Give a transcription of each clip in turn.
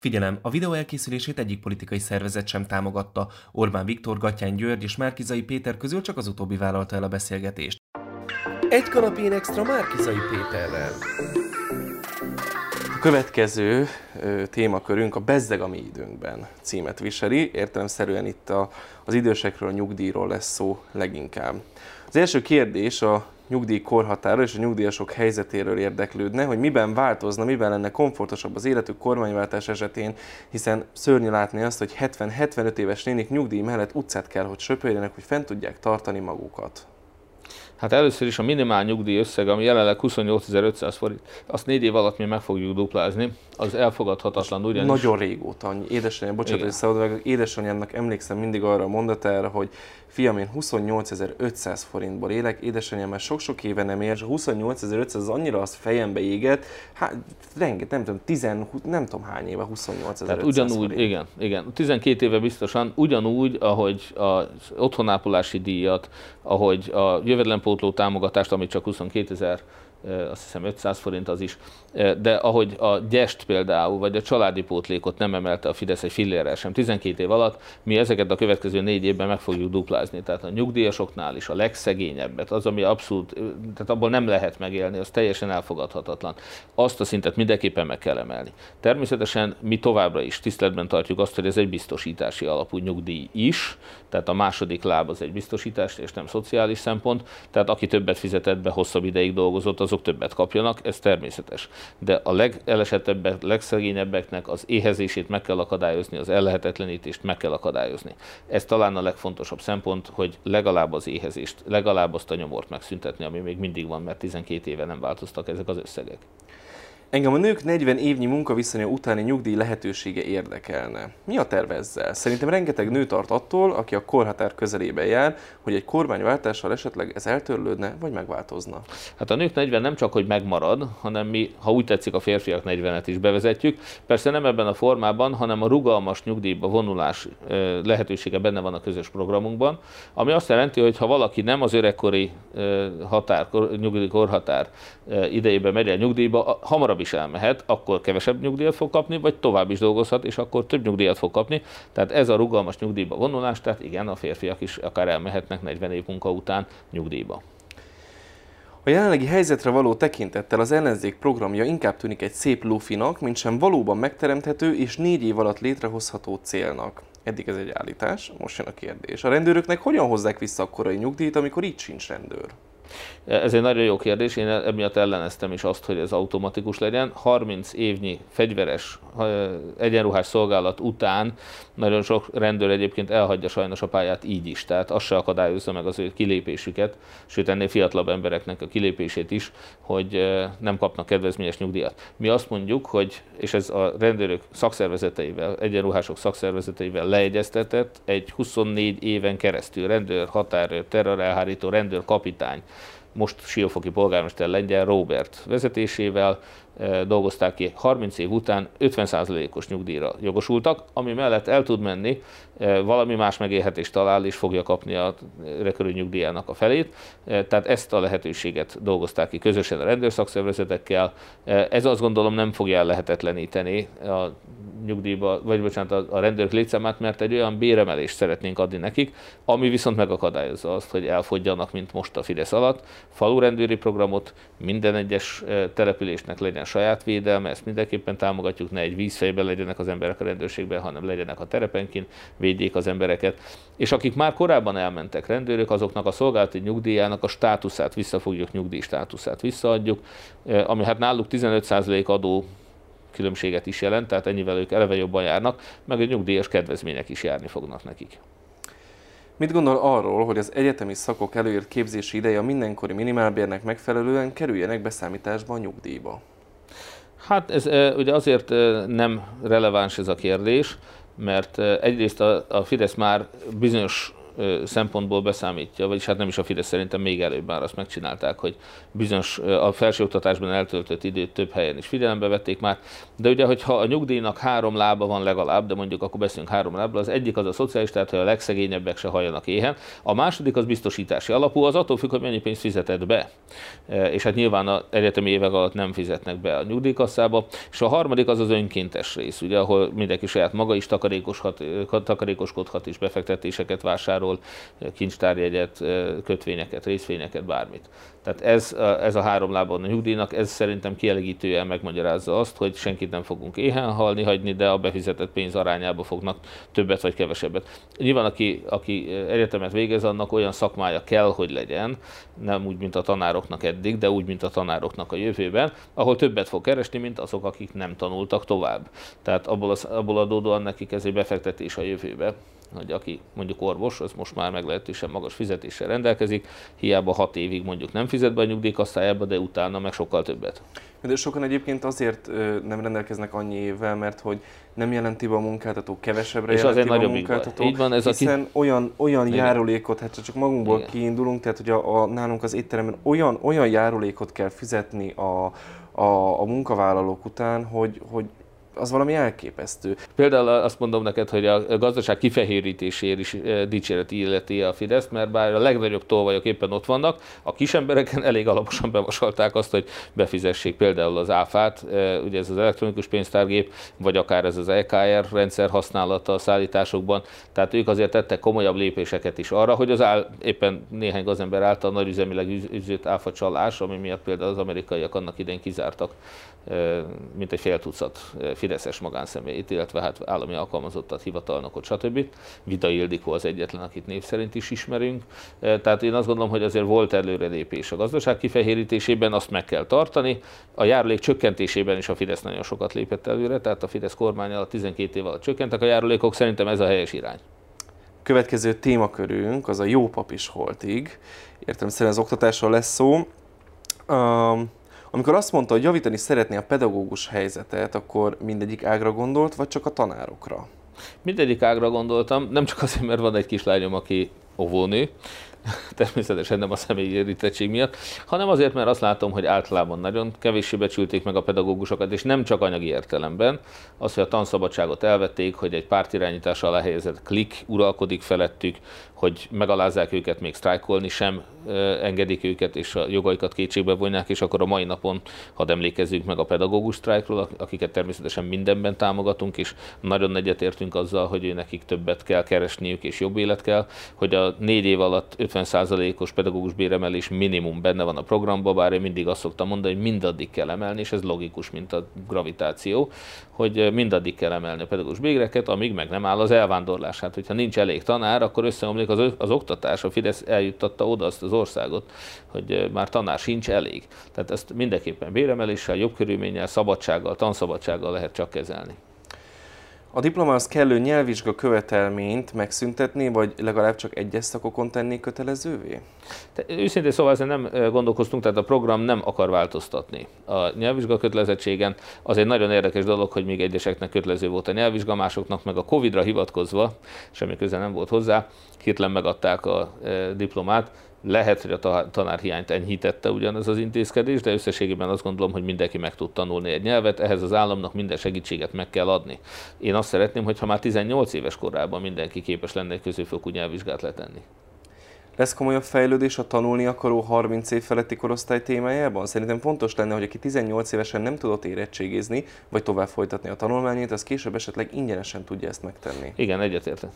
Figyelem, a videó elkészülését egyik politikai szervezet sem támogatta. Orbán Viktor, Gatyán György és Márkizai Péter közül csak az utóbbi vállalta el a beszélgetést. Egy kanapén extra Márkizai Péterrel. A következő ö, témakörünk a Bezzeg a mi időnkben címet viseli. Értelemszerűen itt a, az idősekről, a nyugdíjról lesz szó leginkább. Az első kérdés a nyugdíj korhatára és a nyugdíjasok helyzetéről érdeklődne, hogy miben változna, miben lenne komfortosabb az életük kormányváltás esetén, hiszen szörnyű látni azt, hogy 70-75 éves nénik nyugdíj mellett utcát kell, hogy söpörjenek, hogy fent tudják tartani magukat. Hát először is a minimál nyugdíj összeg, ami jelenleg 28.500 forint, azt négy év alatt mi meg fogjuk duplázni, az elfogadhatatlan ugyanis. Nagyon régóta, édesanyja, bocsánat, hogy szabad, édesanyámnak emlékszem mindig arra a mondatára, hogy fiam, én 28.500 forintból élek, édesanyám már sok-sok éve nem ér, és a 28.500 az annyira az fejembe éget, hát renget, nem tudom, 10, nem tudom hány éve, 28.500 Tehát ugyanúgy, forint. igen, igen, 12 éve biztosan, ugyanúgy, ahogy az otthonápolási díjat, ahogy a jövedelempótló támogatást, amit csak 22 ezer azt hiszem 500 forint az is, de ahogy a gyest például, vagy a családi pótlékot nem emelte a Fidesz egy fillérrel sem 12 év alatt, mi ezeket a következő négy évben meg fogjuk duplázni. Tehát a nyugdíjasoknál is a legszegényebbet, az, ami abszolút, tehát abból nem lehet megélni, az teljesen elfogadhatatlan. Azt a szintet mindenképpen meg kell emelni. Természetesen mi továbbra is tiszteletben tartjuk azt, hogy ez egy biztosítási alapú nyugdíj is, tehát a második láb az egy biztosítás, és nem szociális szempont, tehát aki többet fizetett be, hosszabb ideig dolgozott, azok többet kapjanak, ez természetes. De a legelesettebbek, legszegényebbeknek az éhezését meg kell akadályozni, az ellehetetlenítést meg kell akadályozni. Ez talán a legfontosabb szempont, hogy legalább az éhezést, legalább azt a nyomort megszüntetni, ami még mindig van, mert 12 éve nem változtak ezek az összegek. Engem a nők 40 évnyi munkaviszonya utáni nyugdíj lehetősége érdekelne. Mi a terve ezzel? Szerintem rengeteg nő tart attól, aki a korhatár közelében jár, hogy egy kormányváltással esetleg ez eltörlődne, vagy megváltozna. Hát a nők 40 nem csak, hogy megmarad, hanem mi, ha úgy tetszik, a férfiak 40-et is bevezetjük. Persze nem ebben a formában, hanem a rugalmas nyugdíjba vonulás lehetősége benne van a közös programunkban, ami azt jelenti, hogy ha valaki nem az öregkori határ, nyugdíjkorhatár idejében megy el nyugdíjba, hamarabb is elmehet, akkor kevesebb nyugdíjat fog kapni, vagy tovább is dolgozhat, és akkor több nyugdíjat fog kapni. Tehát ez a rugalmas nyugdíjba vonulás, tehát igen, a férfiak is akár elmehetnek 40 év munka után nyugdíjba. A jelenlegi helyzetre való tekintettel az ellenzék programja inkább tűnik egy szép lufinak, mint sem valóban megteremthető és négy év alatt létrehozható célnak. Eddig ez egy állítás, most jön a kérdés. A rendőröknek hogyan hozzák vissza a korai nyugdíjat, amikor így sincs rendőr? Ez egy nagyon jó kérdés, én emiatt elleneztem is azt, hogy ez automatikus legyen. 30 évnyi fegyveres egyenruhás szolgálat után nagyon sok rendőr egyébként elhagyja sajnos a pályát így is, tehát az se akadályozza meg az ő kilépésüket, sőt ennél fiatalabb embereknek a kilépését is, hogy nem kapnak kedvezményes nyugdíjat. Mi azt mondjuk, hogy, és ez a rendőrök szakszervezeteivel, egyenruhások szakszervezeteivel leegyeztetett, egy 24 éven keresztül rendőr, határőr, terrorelhárító, rendőr, kapitány, most Siófoki polgármester Lengyel Robert vezetésével dolgozták ki 30 év után 50%-os nyugdíjra jogosultak, ami mellett el tud menni, valami más megélhetést talál, és fogja kapni a rekörű nyugdíjának a felét. Tehát ezt a lehetőséget dolgozták ki közösen a rendőrszakszervezetekkel. Ez azt gondolom nem fogja lehetetleníteni a nyugdíjba, vagy bocsánat, a, rendőrök létszámát, mert egy olyan béremelést szeretnénk adni nekik, ami viszont megakadályozza azt, hogy elfogjanak, mint most a Fidesz alatt. Falurendőri programot minden egyes településnek legyen saját védelme, ezt mindenképpen támogatjuk, ne egy vízfejben legyenek az emberek a rendőrségben, hanem legyenek a terepenkin, védjék az embereket. És akik már korábban elmentek rendőrök, azoknak a szolgálati nyugdíjának a státuszát vissza fogjuk, nyugdíj státuszát visszaadjuk, ami hát náluk 15% adó különbséget is jelent, tehát ennyivel ők eleve jobban járnak, meg a nyugdíjas kedvezmények is járni fognak nekik. Mit gondol arról, hogy az egyetemi szakok előírt képzési ideje a mindenkori minimálbérnek megfelelően kerüljenek beszámításba a nyugdíjba? Hát ez ugye azért nem releváns ez a kérdés, mert egyrészt a, a Fidesz már bizonyos szempontból beszámítja, vagyis hát nem is a Fidesz szerintem még előbb már azt megcsinálták, hogy bizonyos a felsőoktatásban eltöltött időt több helyen is figyelembe vették már, de ugye, hogyha a nyugdíjnak három lába van legalább, de mondjuk akkor beszélünk három lábra, az egyik az a szociális, tehát hogy a legszegényebbek se halljanak éhen, a második az biztosítási alapú, az attól függ, hogy mennyi pénzt fizetett be, és hát nyilván a egyetemi évek alatt nem fizetnek be a nyugdíjkasszába, és a harmadik az az önkéntes rész, ugye, ahol mindenki saját maga is takarékoshat, takarékoskodhat és befektetéseket vásárol, kincstárjegyet, kötvényeket, részvényeket, bármit. Tehát ez, ez a három lábon a nyugdíjnak, ez szerintem kielégítően megmagyarázza azt, hogy senkit nem fogunk éhen halni hagyni, de a befizetett pénz arányába fognak többet vagy kevesebbet. Nyilván aki, aki egyetemet végez, annak olyan szakmája kell, hogy legyen, nem úgy, mint a tanároknak eddig, de úgy, mint a tanároknak a jövőben, ahol többet fog keresni, mint azok, akik nem tanultak tovább. Tehát abból, az, abból adódóan nekik ez egy befektetés a jövőbe hogy aki mondjuk orvos, az most már meglehetősen magas fizetéssel rendelkezik, hiába hat évig mondjuk nem fizet be a nyugdíjkasszájába, de utána meg sokkal többet. De sokan egyébként azért nem rendelkeznek annyi évvel, mert hogy nem jelenti be a munkáltató, kevesebbre és jelenti be a munkáltató, Így van, ez hiszen aki... olyan, olyan Igen. járulékot, hát csak magunkból Igen. kiindulunk, tehát hogy a, a, nálunk az étteremben olyan, olyan járulékot kell fizetni a, a, a munkavállalók után, hogy, hogy az valami elképesztő. Például azt mondom neked, hogy a gazdaság kifehérítéséért is dicséret illeti a Fidesz, mert bár a legnagyobb tolvajok éppen ott vannak, a kis embereken elég alaposan bevasalták azt, hogy befizessék például az áfát, ugye ez az elektronikus pénztárgép, vagy akár ez az EKR rendszer használata a szállításokban. Tehát ők azért tettek komolyabb lépéseket is arra, hogy az áll, éppen néhány gazember által nagyüzemileg üzött áfa csalás, ami miatt például az amerikaiak annak idején kizártak mint egy fél tucat fideszes magánszemélyt, illetve hát állami alkalmazottat, hivatalnokot, stb. Vida Ildikó az egyetlen, akit név szerint is ismerünk. Tehát én azt gondolom, hogy azért volt előrelépés a gazdaság kifehérítésében, azt meg kell tartani. A járulék csökkentésében is a Fidesz nagyon sokat lépett előre, tehát a Fidesz kormány alatt 12 év alatt csökkentek a járulékok, szerintem ez a helyes irány. Következő témakörünk az a jó pap is holtig. Értem szerint az oktatásról lesz szó. Um, amikor azt mondta, hogy javítani szeretné a pedagógus helyzetet, akkor mindegyik ágra gondolt, vagy csak a tanárokra? Mindegyik ágra gondoltam, nem csak azért, mert van egy kislányom, aki óvónő, természetesen nem a személyi érintettség miatt, hanem azért, mert azt látom, hogy általában nagyon kevéssé becsülték meg a pedagógusokat, és nem csak anyagi értelemben. Az, hogy a tanszabadságot elvették, hogy egy pártirányítás alá helyezett klik uralkodik felettük, hogy megalázzák őket, még sztrájkolni sem engedik őket, és a jogaikat kétségbe vonják, és akkor a mai napon, ha emlékezzünk meg a pedagógus sztrájkról, akiket természetesen mindenben támogatunk, és nagyon egyetértünk azzal, hogy nekik többet kell keresniük, és jobb élet kell, hogy a négy év alatt 50%-os pedagógus béremelés minimum benne van a programban, bár én mindig azt szoktam mondani, hogy mindaddig kell emelni, és ez logikus, mint a gravitáció, hogy mindaddig kell emelni a pedagógus béreket, amíg meg nem áll az elvándorlás. Hát, hogyha nincs elég tanár, akkor összeomlik az, az oktatás. A Fidesz eljuttatta oda azt az országot, hogy már tanár sincs elég. Tehát ezt mindenképpen béremeléssel, jobb körülménnyel, szabadsággal, tanszabadsággal lehet csak kezelni. A diplomához kellő nyelvvizsga követelményt megszüntetni, vagy legalább csak egyes szakokon tenni kötelezővé? Te, őszintén szóval ezen nem gondolkoztunk, tehát a program nem akar változtatni. A nyelvvizsga kötelezettségen az egy nagyon érdekes dolog, hogy még egyeseknek kötelező volt a nyelvvizsga, másoknak meg a Covid-ra hivatkozva, semmi köze nem volt hozzá, hirtelen megadták a diplomát, lehet, hogy a tanárhiányt enyhítette ugyanez az intézkedés, de összességében azt gondolom, hogy mindenki meg tud tanulni egy nyelvet, ehhez az államnak minden segítséget meg kell adni. Én azt szeretném, hogyha már 18 éves korában mindenki képes lenne egy középfokú nyelvvizsgát letenni. Lesz komolyabb fejlődés a tanulni akaró 30 év feletti korosztály témájában? Szerintem fontos lenne, hogy aki 18 évesen nem tudott érettségizni, vagy tovább folytatni a tanulmányait, az később esetleg ingyenesen tudja ezt megtenni. Igen, egyetértek.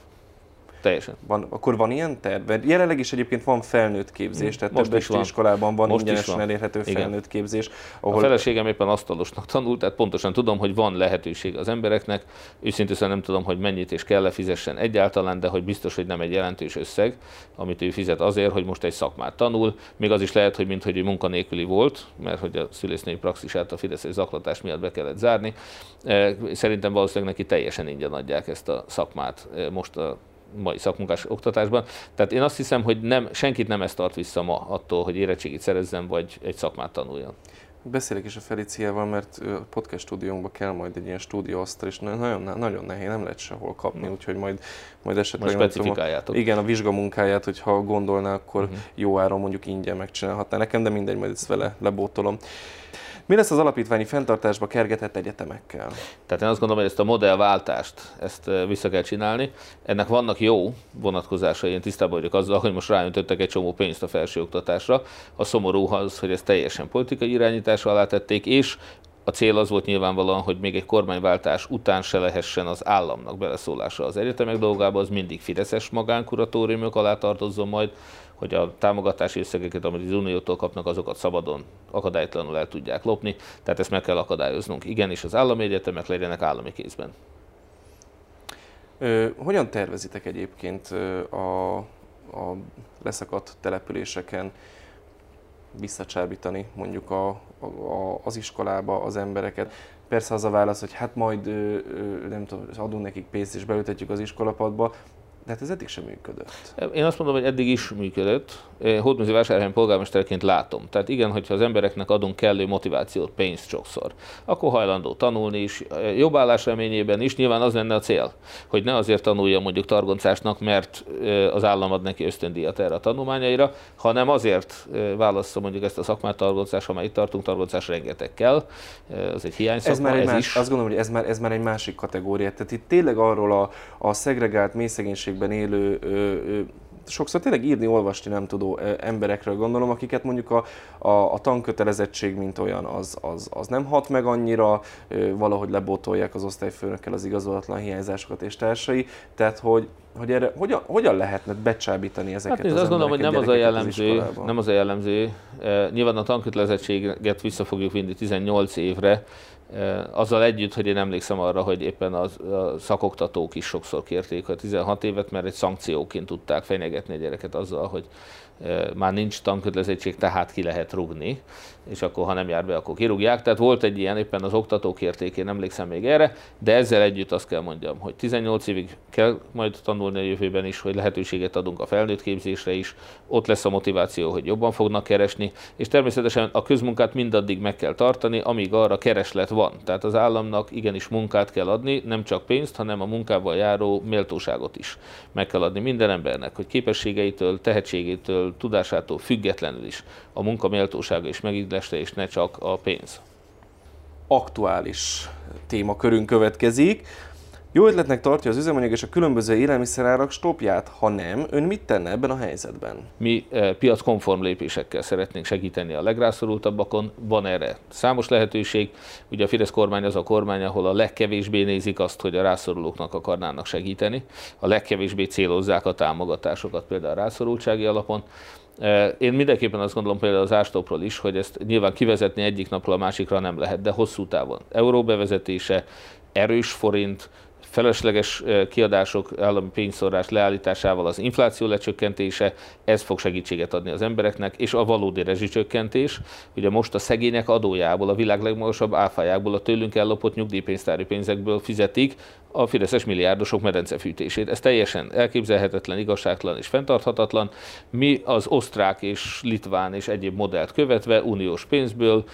Teljesen. Van, akkor van ilyen terv? Mert jelenleg is egyébként van felnőtt képzés, tehát Most több van. iskolában van Most ingyenesen van. elérhető Igen. felnőtt képzés. Ahol... A feleségem éppen asztalosnak tanult, tehát pontosan tudom, hogy van lehetőség az embereknek. Őszintén nem tudom, hogy mennyit és kell-e fizessen egyáltalán, de hogy biztos, hogy nem egy jelentős összeg, amit ő fizet azért, hogy most egy szakmát tanul. Még az is lehet, hogy minthogy ő munkanélküli volt, mert hogy a szülésznői praxisát a Fidesz zaklatás miatt be kellett zárni. Eh, szerintem valószínűleg neki teljesen ingyen adják ezt a szakmát eh, most a mai szakmunkás oktatásban. Tehát én azt hiszem, hogy nem, senkit nem ezt tart vissza ma attól, hogy érettségit szerezzen, vagy egy szakmát tanuljon. Beszélek is a Feliciával, mert a podcast stúdiónkba kell majd egy ilyen stúdióasztal, és nagyon, nagyon nehéz, nem lehet sehol kapni, úgyhogy majd, majd esetleg... Most specifikáljátok. Igen, a vizsgamunkáját, hogyha gondolná, akkor uh-huh. jó áron mondjuk ingyen megcsinálhatná nekem, de mindegy, majd ezt vele lebótolom. Mi lesz az alapítványi fenntartásba kergetett egyetemekkel? Tehát én azt gondolom, hogy ezt a modellváltást ezt vissza kell csinálni. Ennek vannak jó vonatkozásai, én tisztában vagyok azzal, hogy most ráöntöttek egy csomó pénzt a felsőoktatásra. A szomorú az, hogy ezt teljesen politikai irányítás alá tették, és a cél az volt nyilvánvalóan, hogy még egy kormányváltás után se lehessen az államnak beleszólása az egyetemek dolgába, az mindig fideszes magánkuratóriumok alá tartozzon majd, hogy a támogatási összegeket, amit az Uniótól kapnak, azokat szabadon, akadálytalanul el tudják lopni, tehát ezt meg kell akadályoznunk. Igenis, az állami egyetemek legyenek állami kézben. Ö, hogyan tervezitek egyébként a, a leszakadt településeken visszacsábítani mondjuk a, a, az iskolába az embereket? Persze az a válasz, hogy hát majd nem tudom, adunk nekik pénzt és beültetjük az iskolapadba, de hát ez eddig sem működött. Én azt mondom, hogy eddig is működött. Hódműzi vásárhelyen polgármesterként látom. Tehát igen, hogyha az embereknek adunk kellő motivációt, pénzt sokszor, akkor hajlandó tanulni is, jobb állás reményében is. Nyilván az lenne a cél, hogy ne azért tanulja mondjuk targoncásnak, mert az állam ad neki ösztöndíjat erre a tanulmányaira, hanem azért válassza mondjuk ezt a szakmát targoncás, ha már itt tartunk, targoncás rengeteg kell. Ez egy hiány ez már egy ez más, is. Azt gondolom, hogy ez már, ez már egy másik kategória. Tehát itt tényleg arról a, a szegregált, mélyszegénységben élő ö, ö, sokszor tényleg írni, olvasni nem tudó emberekről gondolom, akiket mondjuk a, a, a tankötelezettség, mint olyan, az, az, az nem hat meg annyira, valahogy lebotolják az osztályfőnökkel az igazolatlan hiányzásokat és társai, tehát hogy, hogy erre hogyan, hogyan lehetne becsábítani ezeket hát, az azt gondolom, hogy nem az a jellemző, az nem az a jellemző. Nyilván a tankötelezettséget vissza fogjuk vinni 18 évre, azzal együtt, hogy én emlékszem arra, hogy éppen a szakoktatók is sokszor kérték a 16 évet, mert egy szankcióként tudták fenyegetni a gyereket azzal, hogy már nincs tankötelezettség, tehát ki lehet rugni, és akkor ha nem jár be, akkor kirúgják. Tehát volt egy ilyen, éppen az oktatók érték, én emlékszem még erre, de ezzel együtt azt kell mondjam, hogy 18 évig kell majd tanulni a jövőben is, hogy lehetőséget adunk a felnőtt képzésre is, ott lesz a motiváció, hogy jobban fognak keresni, és természetesen a közmunkát mindaddig meg kell tartani, amíg arra kereslet van. Tehát az államnak igenis munkát kell adni, nem csak pénzt, hanem a munkával járó méltóságot is meg kell adni minden embernek, hogy képességeitől, tehetségétől, tudásától függetlenül is a munka méltósága is megilleste, és ne csak a pénz. Aktuális témakörünk következik. Jó ötletnek tartja az üzemanyag és a különböző élelmiszerárak stopját, ha nem, ön mit tenne ebben a helyzetben? Mi eh, piackonform lépésekkel szeretnénk segíteni a legrászorultabbakon, van erre számos lehetőség. Ugye a Fidesz kormány az a kormány, ahol a legkevésbé nézik azt, hogy a rászorulóknak akarnának segíteni, a legkevésbé célozzák a támogatásokat például a rászorultsági alapon. Én mindenképpen azt gondolom például az ástopról is, hogy ezt nyilván kivezetni egyik napról a másikra nem lehet, de hosszú távon. Euró bevezetése, erős forint, felesleges kiadások, állami pénzszorrás leállításával az infláció lecsökkentése, ez fog segítséget adni az embereknek, és a valódi rezsicsökkentés. Ugye most a szegények adójából, a világ legmagasabb áfájából, a tőlünk ellopott nyugdíjpénztári pénzekből fizetik a fideszes milliárdosok medencefűtését. Ez teljesen elképzelhetetlen, igazságtalan és fenntarthatatlan. Mi az osztrák és litván és egyéb modellt követve uniós pénzből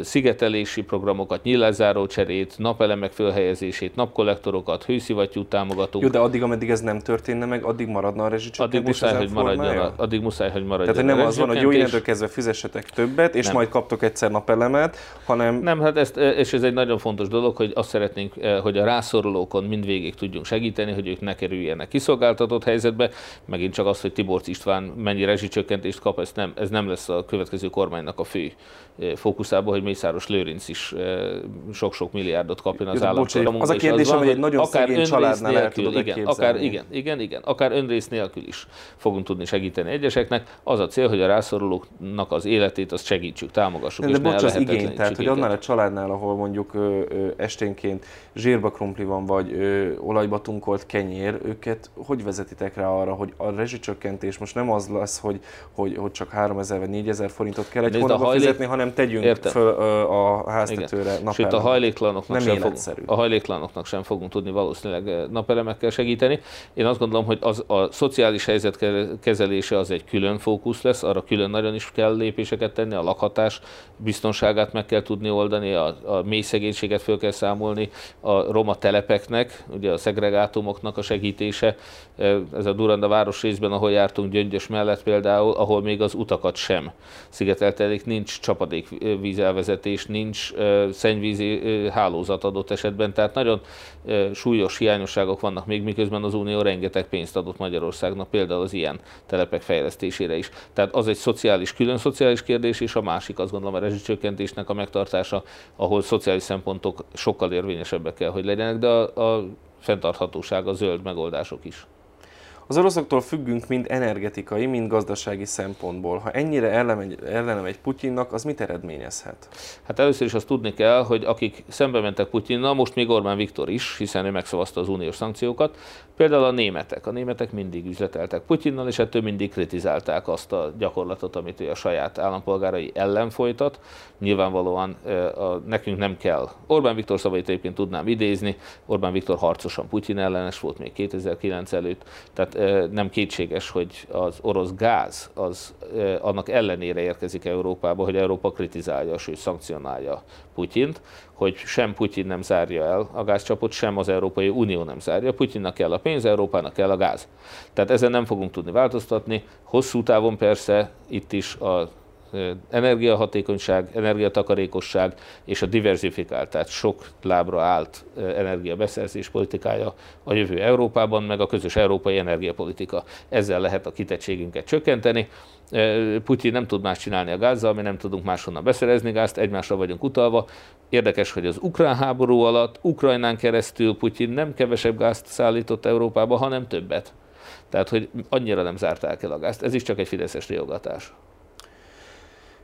szigetelési programokat, nyílászáró cserét, napelemek fölhelyezését, napkollektorokat, hőszivattyút támogatunk. Jó, de addig, ameddig ez nem történne meg, addig maradna a rezsicsökkentés addig muszáj, hogy maradjon, addig muszáj, hogy maradjon. Tehát nem az van, hogy jó innentől kezdve fizessetek többet, és nem. majd kaptok egyszer napelemet, hanem... Nem, hát ezt, és ez egy nagyon fontos dolog, hogy azt szeretnénk, hogy a rászorulókon mind mindvégig tudjunk segíteni, hogy ők ne kerüljenek kiszolgáltatott helyzetbe. Megint csak az, hogy Tiborc István mennyi rezsicsökkentést kap, ez nem, ez nem lesz a következő kormánynak a fő fókuszában, hogy Mészáros Lőrinc is sok-sok milliárdot kapjon az államtól. Az a kérdés, hogy egy nagyon akár családnál nélkül, igen, akár, igen, igen, igen, akár önrész nélkül is fogunk tudni segíteni egyeseknek. Az a cél, hogy a rászorulóknak az életét azt segítsük, támogassuk. De, de bocs, az igény, tehát hogy annál a családnál, ahol mondjuk ö, ö, esténként zsírba krumpli van, vagy ö, olajba tunkolt kenyér, őket hogy vezetitek rá arra, hogy a rezsicsökkentés most nem az lesz, hogy, hogy, hogy csak 3000 vagy 4000 forintot kell egy hónapban hajlék... fizetni, hanem tegyünk Értem. föl a háztetőre Sőt, a hajléktalanoknak, sem fogunk, a hajléktalanoknak sem fogunk tudni valószínűleg napelemekkel segíteni. Én azt gondolom, hogy az, a szociális helyzet kezelése az egy külön fókusz lesz, arra külön nagyon is kell lépéseket tenni, a lakhatás biztonságát meg kell tudni oldani, a, a mély szegénységet föl kell számolni, a roma telepeknek, ugye a szegregátumoknak a segítése, ez a Duranda város részben, ahol jártunk Gyöngyös mellett például, ahol még az utakat sem. Szigeteltelik, nincs csapadékvízelvezetés, nincs szennyvízi hálózat adott esetben, tehát nagyon súlyos hiányosságok vannak még, miközben az Unió rengeteg pénzt adott Magyarországnak, például az ilyen telepek fejlesztésére is. Tehát az egy szociális, külön szociális kérdés, és a másik azt gondolom a rezsicsökkentésnek a megtartása, ahol szociális szempontok sokkal érvényesebbek kell, hogy legyenek, de a, a fenntarthatóság, a zöld megoldások is. Az oroszoktól függünk mind energetikai, mind gazdasági szempontból. Ha ennyire ellenem egy Putyinnak, az mit eredményezhet? Hát először is azt tudni kell, hogy akik szembe mentek Putyinnal, most még Orbán Viktor is, hiszen ő megszavazta az uniós szankciókat, például a németek. A németek mindig üzleteltek Putyinnal, és ettől mindig kritizálták azt a gyakorlatot, amit ő a saját állampolgárai ellen folytat. Nyilvánvalóan a, nekünk nem kell. Orbán Viktor szavait egyébként tudnám idézni. Orbán Viktor harcosan Putyin ellenes volt még 2009 előtt. Tehát nem kétséges, hogy az orosz gáz az annak ellenére érkezik Európába, hogy Európa kritizálja, sőt szankcionálja Putyint, hogy sem Putyin nem zárja el a gázcsapot, sem az Európai Unió nem zárja. Putyinnak kell a pénz, Európának kell a gáz. Tehát ezen nem fogunk tudni változtatni. Hosszú távon persze itt is a energiahatékonyság, energiatakarékosság és a diversifikált, tehát sok lábra állt energiabeszerzés politikája a jövő Európában, meg a közös európai energiapolitika. Ezzel lehet a kitettségünket csökkenteni. Putyin nem tud más csinálni a gázzal, mi nem tudunk máshonnan beszerezni gázt, egymásra vagyunk utalva. Érdekes, hogy az ukrán háború alatt Ukrajnán keresztül Putyin nem kevesebb gázt szállított Európába, hanem többet. Tehát, hogy annyira nem zárták el a gázt. Ez is csak egy fideszes riogatás.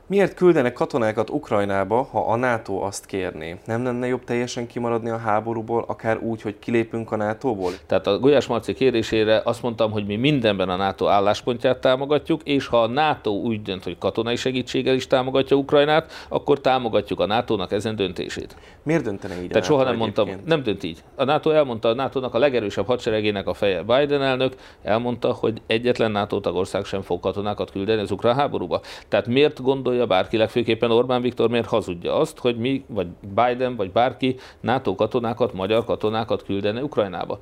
Miért küldenek katonákat Ukrajnába, ha a NATO azt kérné? Nem lenne jobb teljesen kimaradni a háborúból, akár úgy, hogy kilépünk a NATO-ból? Tehát a Gulyás Marci kérésére azt mondtam, hogy mi mindenben a NATO álláspontját támogatjuk, és ha a NATO úgy dönt, hogy katonai segítséggel is támogatja Ukrajnát, akkor támogatjuk a NATO-nak ezen döntését. Miért döntene így? Tehát soha nem mondtam, nem dönt így. A NATO elmondta, a NATO-nak a legerősebb hadseregének a feje Biden elnök elmondta, hogy egyetlen NATO tagország sem fog katonákat küldeni az ukrán háborúba. Tehát miért gondolja gondolja bárki, legfőképpen Orbán Viktor miért hazudja azt, hogy mi, vagy Biden, vagy bárki NATO katonákat, magyar katonákat küldene Ukrajnába.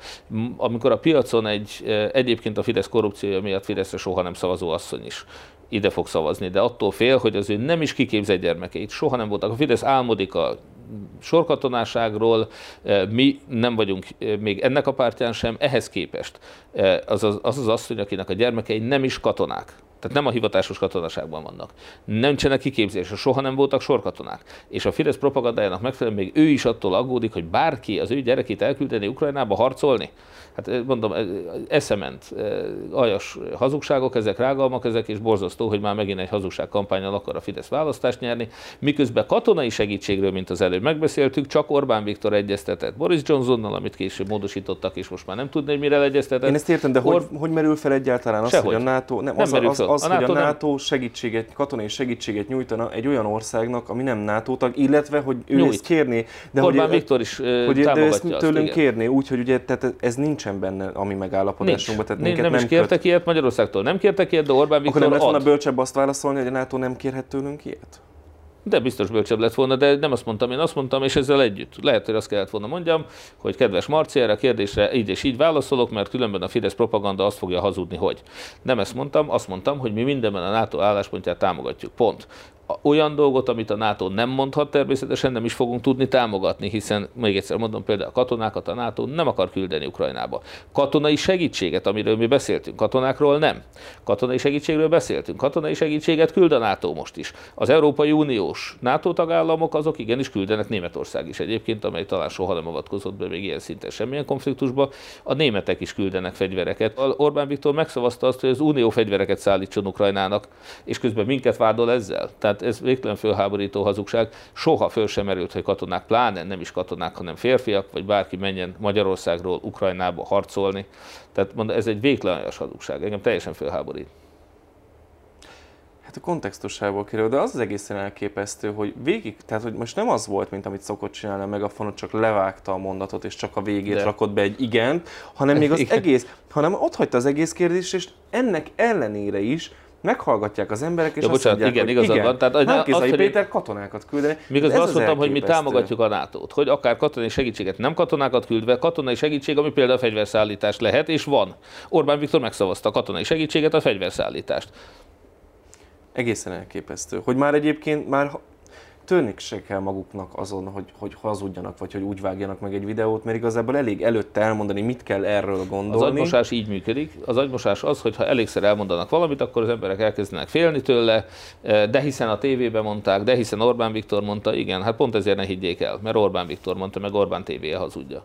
Amikor a piacon egy, e, egyébként a Fidesz korrupciója miatt Fideszre soha nem szavazó asszony is ide fog szavazni, de attól fél, hogy az ő nem is kiképzett gyermekeit soha nem voltak. A Fidesz álmodik a sorkatonáságról, e, mi nem vagyunk e, még ennek a pártján sem, ehhez képest az az, az, az asszony, akinek a gyermekei nem is katonák, tehát nem a hivatásos katonaságban vannak. Nem csenek kiképzésre, soha nem voltak sorkatonák. És a Fidesz propagandájának megfelelően még ő is attól aggódik, hogy bárki az ő gyerekét elküldeni Ukrajnába harcolni. Hát mondom, eszement, aljas hazugságok, ezek rágalmak, ezek, és borzasztó, hogy már megint egy hazugságkampányal akar a Fidesz választást nyerni, miközben katonai segítségről, mint az előbb megbeszéltük, csak Orbán Viktor egyeztetett Boris Johnsonnal, amit később módosítottak, és most már nem tudni, hogy mire egyeztetett. Én ezt értem, de Or... hogy, hogy merül fel egyáltalán az, Sehogy. hogy a NATO, nem, nem az, az, az, az, a NATO hogy a NATO nem... segítséget, katonai segítséget nyújtana egy olyan országnak, ami nem NATO tag, illetve, hogy ő Nyújt. ezt kérné, de Orbán hogy, Viktor is hogy, de ezt tőlünk kérné, úgyhogy ugye tehát ez nincs nincsen benne a mi megállapodásunkban. Tehát nem, nem is kértek köt... ilyet Magyarországtól, nem kértek ilyet, de Orbán Viktor Akkor nem lett volna bölcsebb azt válaszolni, hogy a NATO nem kérhet tőlünk ilyet? De biztos bölcsebb lett volna, de nem azt mondtam, én azt mondtam, és ezzel együtt. Lehet, hogy azt kellett volna mondjam, hogy kedves Marci, erre a kérdésre így és így válaszolok, mert különben a Fidesz propaganda azt fogja hazudni, hogy. Nem ezt mondtam, azt mondtam, hogy mi mindenben a NATO álláspontját támogatjuk. Pont olyan dolgot, amit a NATO nem mondhat, természetesen nem is fogunk tudni támogatni, hiszen még egyszer mondom, például a katonákat a NATO nem akar küldeni Ukrajnába. Katonai segítséget, amiről mi beszéltünk, katonákról nem. Katonai segítségről beszéltünk, katonai segítséget küld a NATO most is. Az Európai Uniós NATO tagállamok azok igenis küldenek Németország is egyébként, amely talán soha nem avatkozott be még ilyen szinten semmilyen konfliktusba. A németek is küldenek fegyvereket. Orbán Viktor megszavazta azt, hogy az Unió fegyvereket szállítson Ukrajnának, és közben minket vádol ezzel. Tehát tehát ez végtelen fölháborító hazugság. Soha föl sem merült, hogy katonák, pláne nem is katonák, hanem férfiak, vagy bárki menjen Magyarországról Ukrajnába harcolni. Tehát mondom, ez egy végtelen hazugság. Engem teljesen fölháborít. Hát a kontextusából kerül, de az az egészen elképesztő, hogy végig, tehát hogy most nem az volt, mint amit szokott csinálni a megafonot, csak levágta a mondatot, és csak a végét de. rakott be egy igent, hanem még az egész, hanem ott hagyta az egész kérdést, és ennek ellenére is meghallgatják az emberek, és ja, azt bocsánat, mondják, igen, hogy igazad van. Tehát, hát, az, Péter katonákat küldeni. Miközben azt mondtam, hogy mi támogatjuk a nato hogy akár katonai segítséget, nem katonákat küldve, katonai segítség, ami például a fegyverszállítás lehet, és van. Orbán Viktor megszavazta a katonai segítséget, a fegyverszállítást. Egészen elképesztő. Hogy már egyébként már törnik se kell maguknak azon, hogy, hogy hazudjanak, vagy hogy úgy vágjanak meg egy videót, mert igazából elég előtte elmondani, mit kell erről gondolni. Az agymosás így működik. Az agymosás az, hogy ha elégszer elmondanak valamit, akkor az emberek elkezdenek félni tőle, de hiszen a tévében mondták, de hiszen Orbán Viktor mondta, igen, hát pont ezért ne higgyék el, mert Orbán Viktor mondta, meg Orbán tévéje hazudja.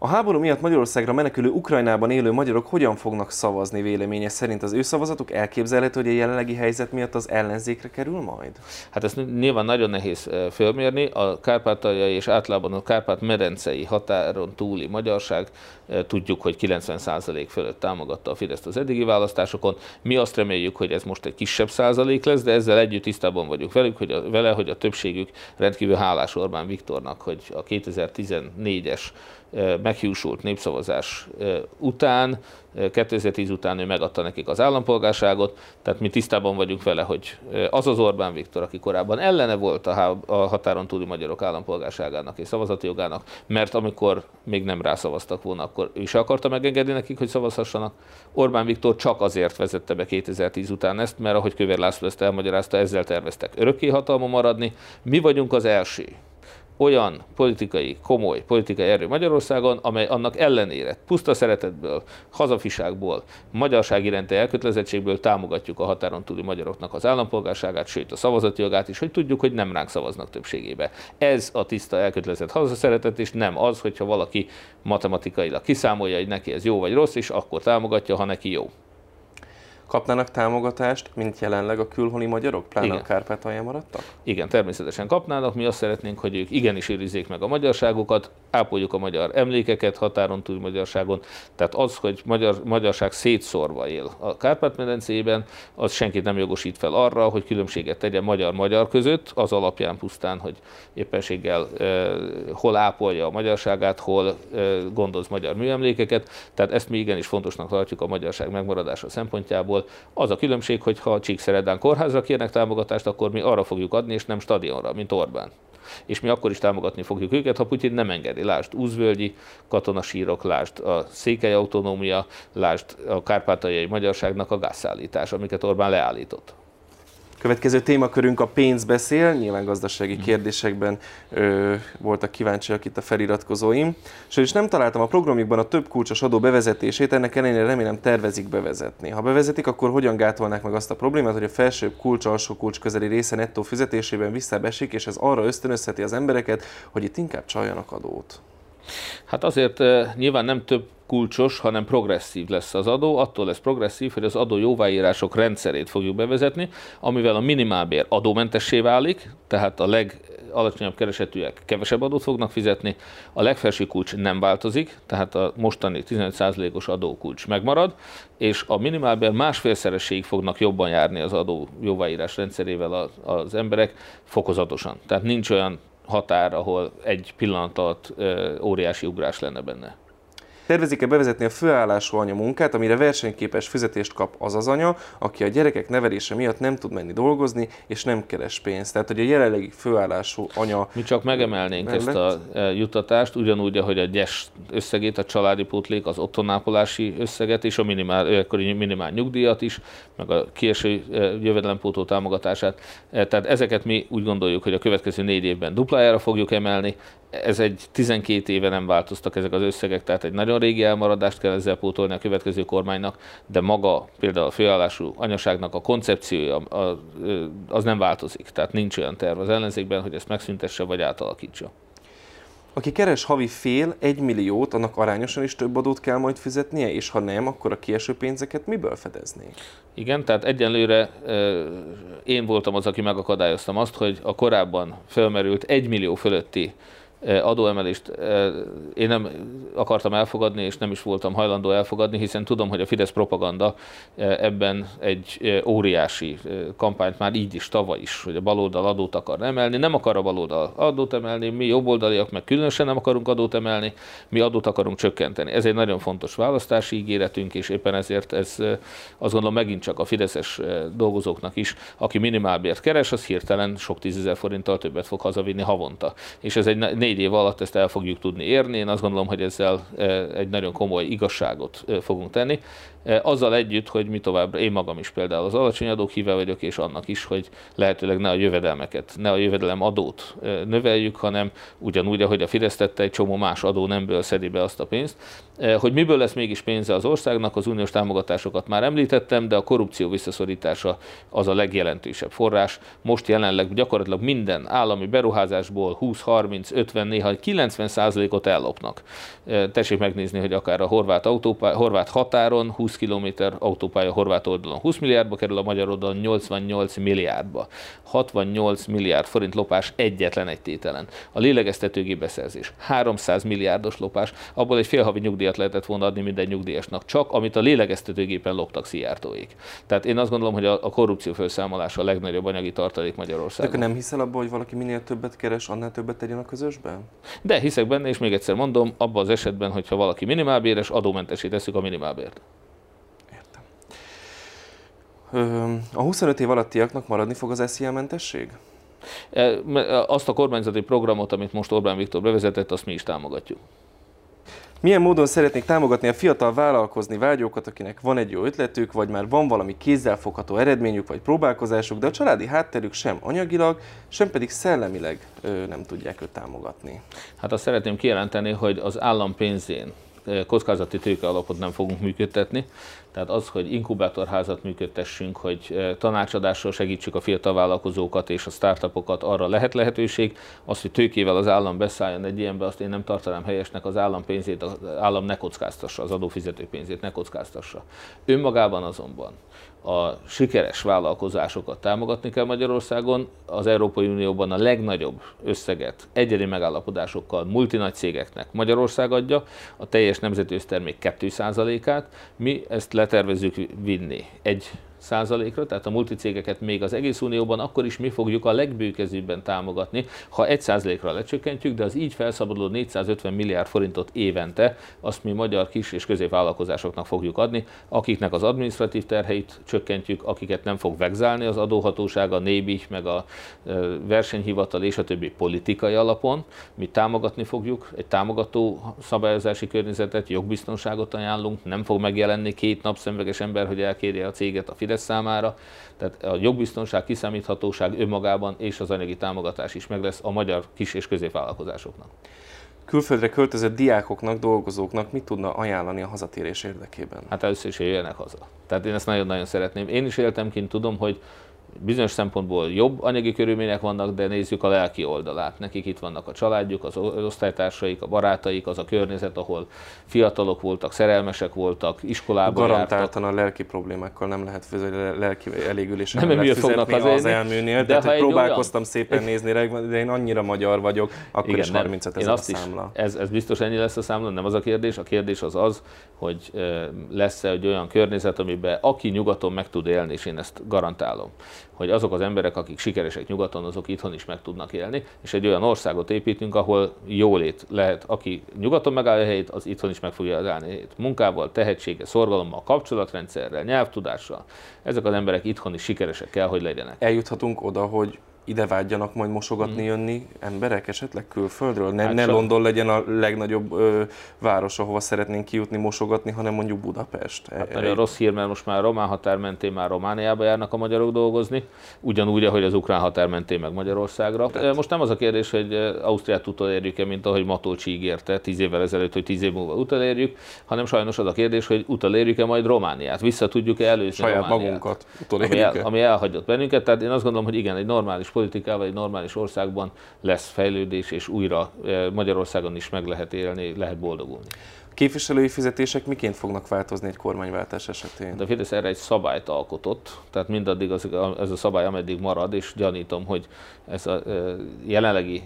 A háború miatt Magyarországra menekülő Ukrajnában élő magyarok hogyan fognak szavazni véleménye szerint? Az ő szavazatuk elképzelhető, hogy a jelenlegi helyzet miatt az ellenzékre kerül majd? Hát ezt nyilván nagyon nehéz fölmérni. A kárpátaljai és általában a kárpát-medencei határon túli magyarság tudjuk, hogy 90% fölött támogatta a Fideszt az eddigi választásokon. Mi azt reméljük, hogy ez most egy kisebb százalék lesz, de ezzel együtt tisztában vagyunk velük, hogy a, vele, hogy a többségük rendkívül hálás Orbán Viktornak, hogy a 2014-es meghiúsult népszavazás után, 2010 után ő megadta nekik az állampolgárságot, tehát mi tisztában vagyunk vele, hogy az az Orbán Viktor, aki korábban ellene volt a határon túli magyarok állampolgárságának és szavazati jogának, mert amikor még nem rászavaztak volna, akkor ő is akarta megengedni nekik, hogy szavazhassanak. Orbán Viktor csak azért vezette be 2010 után ezt, mert ahogy Kövér László ezt elmagyarázta, ezzel terveztek örökké hatalma maradni. Mi vagyunk az első, olyan politikai, komoly politikai erő Magyarországon, amely annak ellenére puszta szeretetből, hazafiságból, magyarság iránti elkötelezettségből támogatjuk a határon túli magyaroknak az állampolgárságát, sőt a szavazati jogát is, hogy tudjuk, hogy nem ránk szavaznak többségébe. Ez a tiszta elkötelezett hazaszeretet, és nem az, hogyha valaki matematikailag kiszámolja, hogy neki ez jó vagy rossz, és akkor támogatja, ha neki jó kapnának támogatást, mint jelenleg a külhoni magyarok, pláne Igen. a Kárpátalján maradtak? Igen, természetesen kapnának. Mi azt szeretnénk, hogy ők igenis őrizzék meg a magyarságukat, ápoljuk a magyar emlékeket határon túl Magyarságon. Tehát az, hogy magyar, magyarság szétszórva él a Kárpát-medencében, az senkit nem jogosít fel arra, hogy különbséget tegyen magyar-magyar között, az alapján pusztán, hogy éppenséggel e, hol ápolja a magyarságát, hol e, gondoz magyar műemlékeket. Tehát ezt mi igenis fontosnak tartjuk a magyarság megmaradása szempontjából szempontból. Az a különbség, hogy ha Csíkszeredán kórházra kérnek támogatást, akkor mi arra fogjuk adni, és nem stadionra, mint Orbán és mi akkor is támogatni fogjuk őket, ha Putyin nem engedi. Lásd úzvölgyi katonasírok, lásd a székely autonómia, lásd a kárpátaljai magyarságnak a gázszállítás, amiket Orbán leállított. Következő témakörünk a pénz beszél, nyilván gazdasági mm. kérdésekben ö, voltak kíváncsiak itt a feliratkozóim. És nem találtam a programjukban a több kulcsos adó bevezetését, ennek ellenére remélem tervezik bevezetni. Ha bevezetik, akkor hogyan gátolnák meg azt a problémát, hogy a felsőbb kulcs, alsó kulcs közeli része nettó fizetésében visszabesik, és ez arra ösztönözheti az embereket, hogy itt inkább csaljanak adót? Hát azért nyilván nem több kulcsos, hanem progresszív lesz az adó. Attól lesz progresszív, hogy az adó jóváírások rendszerét fogjuk bevezetni, amivel a minimálbér adómentessé válik, tehát a legalacsonyabb keresetűek kevesebb adót fognak fizetni, a legfelső kulcs nem változik, tehát a mostani 15%-os adókulcs megmarad, és a minimálbér másfélszerességig fognak jobban járni az adó jóváírás rendszerével az emberek fokozatosan. Tehát nincs olyan határ, ahol egy pillanat alatt óriási ugrás lenne benne. Tervezik-e bevezetni a főállású anya munkát, amire versenyképes fizetést kap az az anya, aki a gyerekek nevelése miatt nem tud menni dolgozni, és nem keres pénzt. Tehát, hogy a jelenlegi főállású anya... Mi csak megemelnénk mellett... ezt a e, juttatást, ugyanúgy, ahogy a gyes összegét, a családi pótlék, az otthonápolási összeget és a minimál, ekkori minimál nyugdíjat is, meg a kieső e, jövedelempótó támogatását. E, tehát ezeket mi úgy gondoljuk, hogy a következő négy évben duplájára fogjuk emelni, ez egy 12 éve nem változtak ezek az összegek, tehát egy nagyon régi elmaradást kell ezzel pótolni a következő kormánynak, de maga például a főállású anyaságnak a koncepciója az nem változik. Tehát nincs olyan terv az ellenzékben, hogy ezt megszüntesse vagy átalakítsa. Aki keres havi fél, egy milliót, annak arányosan is több adót kell majd fizetnie, és ha nem, akkor a kieső pénzeket miből fedeznék? Igen, tehát egyenlőre én voltam az, aki megakadályoztam azt, hogy a korábban felmerült egy millió fölötti adóemelést én nem akartam elfogadni, és nem is voltam hajlandó elfogadni, hiszen tudom, hogy a Fidesz propaganda ebben egy óriási kampányt már így is, tavaly is, hogy a baloldal adót akar emelni. Nem akar a baloldal adót emelni, mi jobboldaliak meg különösen nem akarunk adót emelni, mi adót akarunk csökkenteni. Ez egy nagyon fontos választási ígéretünk, és éppen ezért ez azt gondolom megint csak a fideszes dolgozóknak is, aki minimálbért keres, az hirtelen sok tízezer forinttal többet fog hazavinni havonta. És ez egy négy év alatt ezt el fogjuk tudni érni. Én azt gondolom, hogy ezzel egy nagyon komoly igazságot fogunk tenni. Azzal együtt, hogy mi tovább, én magam is például az alacsony adók híve vagyok, és annak is, hogy lehetőleg ne a jövedelmeket, ne a jövedelem adót növeljük, hanem ugyanúgy, ahogy a Fidesz tette, egy csomó más adó nemből szedi be azt a pénzt. Hogy miből lesz mégis pénze az országnak, az uniós támogatásokat már említettem, de a korrupció visszaszorítása az a legjelentősebb forrás. Most jelenleg gyakorlatilag minden állami beruházásból 20, 30, 50, néha 90 százalékot ellopnak. Tessék megnézni, hogy akár a horvát, autópá, horvát határon 20 km autópálya horvát oldalon 20 milliárdba kerül, a magyar oldalon 88 milliárdba. 68 milliárd forint lopás egyetlen egy tételen. A lélegeztetőgép beszerzés 300 milliárdos lopás, abból egy félhavi nyugdíjat lehetett volna adni minden nyugdíjasnak, csak amit a lélegeztetőgépen loptak Szijjártóik. Tehát én azt gondolom, hogy a, a korrupció felszámolása a legnagyobb anyagi tartalék Magyarországon. De nem hiszel abban, hogy valaki minél többet keres, annál többet tegyen a közösben? De hiszek benne, és még egyszer mondom, abban az esetben, hogyha valaki minimálbéres, adómentesé tesszük a minimálbért. A 25 év alattiaknak maradni fog az SZIA mentesség? E, azt a kormányzati programot, amit most Orbán Viktor bevezetett, azt mi is támogatjuk. Milyen módon szeretnék támogatni a fiatal vállalkozni vágyókat, akinek van egy jó ötletük, vagy már van valami kézzelfogható eredményük, vagy próbálkozásuk, de a családi hátterük sem anyagilag, sem pedig szellemileg ö, nem tudják őt támogatni? Hát azt szeretném kijelenteni, hogy az állam pénzén kockázati tőke alapot nem fogunk működtetni. Tehát az, hogy inkubátorházat működtessünk, hogy tanácsadással segítsük a fiatal vállalkozókat és a startupokat, arra lehet lehetőség. Az, hogy tőkével az állam beszálljon egy ilyenbe, azt én nem tartanám helyesnek, az állam pénzét, az állam ne kockáztassa, az adófizető pénzét ne kockáztassa. Önmagában azonban a sikeres vállalkozásokat támogatni kell Magyarországon. Az Európai Unióban a legnagyobb összeget egyedi megállapodásokkal multinagy cégeknek Magyarország adja, a teljes nemzeti össztermék 2%-át. Mi ezt letervezzük vinni egy százalékra, tehát a multicégeket még az egész unióban akkor is mi fogjuk a legbőkezőbben támogatni, ha egy százalékra lecsökkentjük, de az így felszabaduló 450 milliárd forintot évente azt mi magyar kis és középvállalkozásoknak fogjuk adni, akiknek az administratív terheit csökkentjük, akiket nem fog vegzálni az adóhatóság, a NÉBI, meg a versenyhivatal és a többi politikai alapon. Mi támogatni fogjuk, egy támogató szabályozási környezetet, jogbiztonságot ajánlunk, nem fog megjelenni két napszemveges ember, hogy elkérje a céget a Fidesz számára, tehát a jogbiztonság, kiszámíthatóság önmagában és az anyagi támogatás is meg lesz a magyar kis- és középvállalkozásoknak. Külföldre költözött diákoknak, dolgozóknak mit tudna ajánlani a hazatérés érdekében? Hát először is jöjjenek haza. Tehát én ezt nagyon-nagyon szeretném. Én is éltem kint, tudom, hogy bizonyos szempontból jobb anyagi körülmények vannak, de nézzük a lelki oldalát. Nekik itt vannak a családjuk, az osztálytársaik, a barátaik, az a környezet, ahol fiatalok voltak, szerelmesek voltak, iskolába Garantáltan jártak. a lelki problémákkal nem lehet fizetni, lelki elégülésen nem, nem lehet fizetni az, az elműnél. De tehát, próbálkoztam olyan... szépen nézni, de én annyira magyar vagyok, akkor Igen, is 35 ezer a számla. ez, ez biztos ennyi lesz a számla, nem az a kérdés. A kérdés az az, hogy lesz-e egy olyan környezet, amiben aki nyugaton meg tud élni, és én ezt garantálom hogy azok az emberek, akik sikeresek nyugaton, azok itthon is meg tudnak élni, és egy olyan országot építünk, ahol jólét lehet, aki nyugaton megállja a helyét, az itthon is meg fogja állni a helyét. Munkával, tehetsége, szorgalommal, kapcsolatrendszerrel, nyelvtudással. Ezek az emberek itthon is sikeresek kell, hogy legyenek. Eljuthatunk oda, hogy ide vágyjanak majd mosogatni, mm. jönni emberek esetleg külföldről? Ne, hát ne London legyen a legnagyobb ö, város, ahova szeretnénk kijutni, mosogatni, hanem mondjuk Budapest. Hát nagyon rossz hír, mert most már román határ mentén már Romániába járnak a magyarok dolgozni, ugyanúgy, ahogy az ukrán határ mentén meg Magyarországra. Tehát. Most nem az a kérdés, hogy Ausztriát utolérjük-e, mint ahogy Matolcsi ígérte tíz évvel ezelőtt, hogy tíz év múlva utolérjük, hanem sajnos az a kérdés, hogy utolérjük-e majd Romániát, vissza tudjuk-e előzni Saját Romániát, magunkat ami, el, ami elhagyott bennünket. Tehát én azt gondolom, hogy igen, egy normális politikával egy normális országban lesz fejlődés, és újra eh, Magyarországon is meg lehet élni, lehet boldogulni. Képviselői fizetések miként fognak változni egy kormányváltás esetén? De a Fidesz erre egy szabályt alkotott, tehát mindaddig az, ez a szabály, ameddig marad, és gyanítom, hogy ez a jelenlegi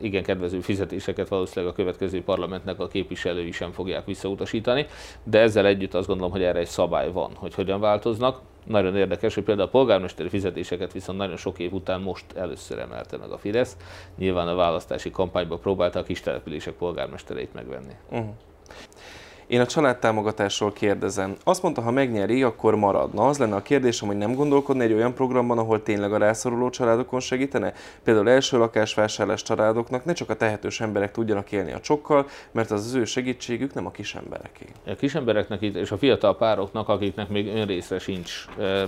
igen kedvező fizetéseket valószínűleg a következő parlamentnek a képviselői sem fogják visszautasítani, de ezzel együtt azt gondolom, hogy erre egy szabály van, hogy hogyan változnak. Nagyon érdekes, hogy például a polgármesteri fizetéseket viszont nagyon sok év után most először emelte meg a Fidesz. Nyilván a választási kampányban próbálta a kis települések polgármestereit megvenni. Uh-huh. Én a családtámogatásról kérdezem. Azt mondta, ha megnyeri, akkor maradna. Az lenne a kérdésem, hogy nem gondolkodna egy olyan programban, ahol tényleg a rászoruló családokon segítene? Például első lakásvásárlás családoknak ne csak a tehetős emberek tudjanak élni a csokkal, mert az az ő segítségük nem a kis embereké. A kis embereknek és a fiatal pároknak, akiknek még önrészre sincs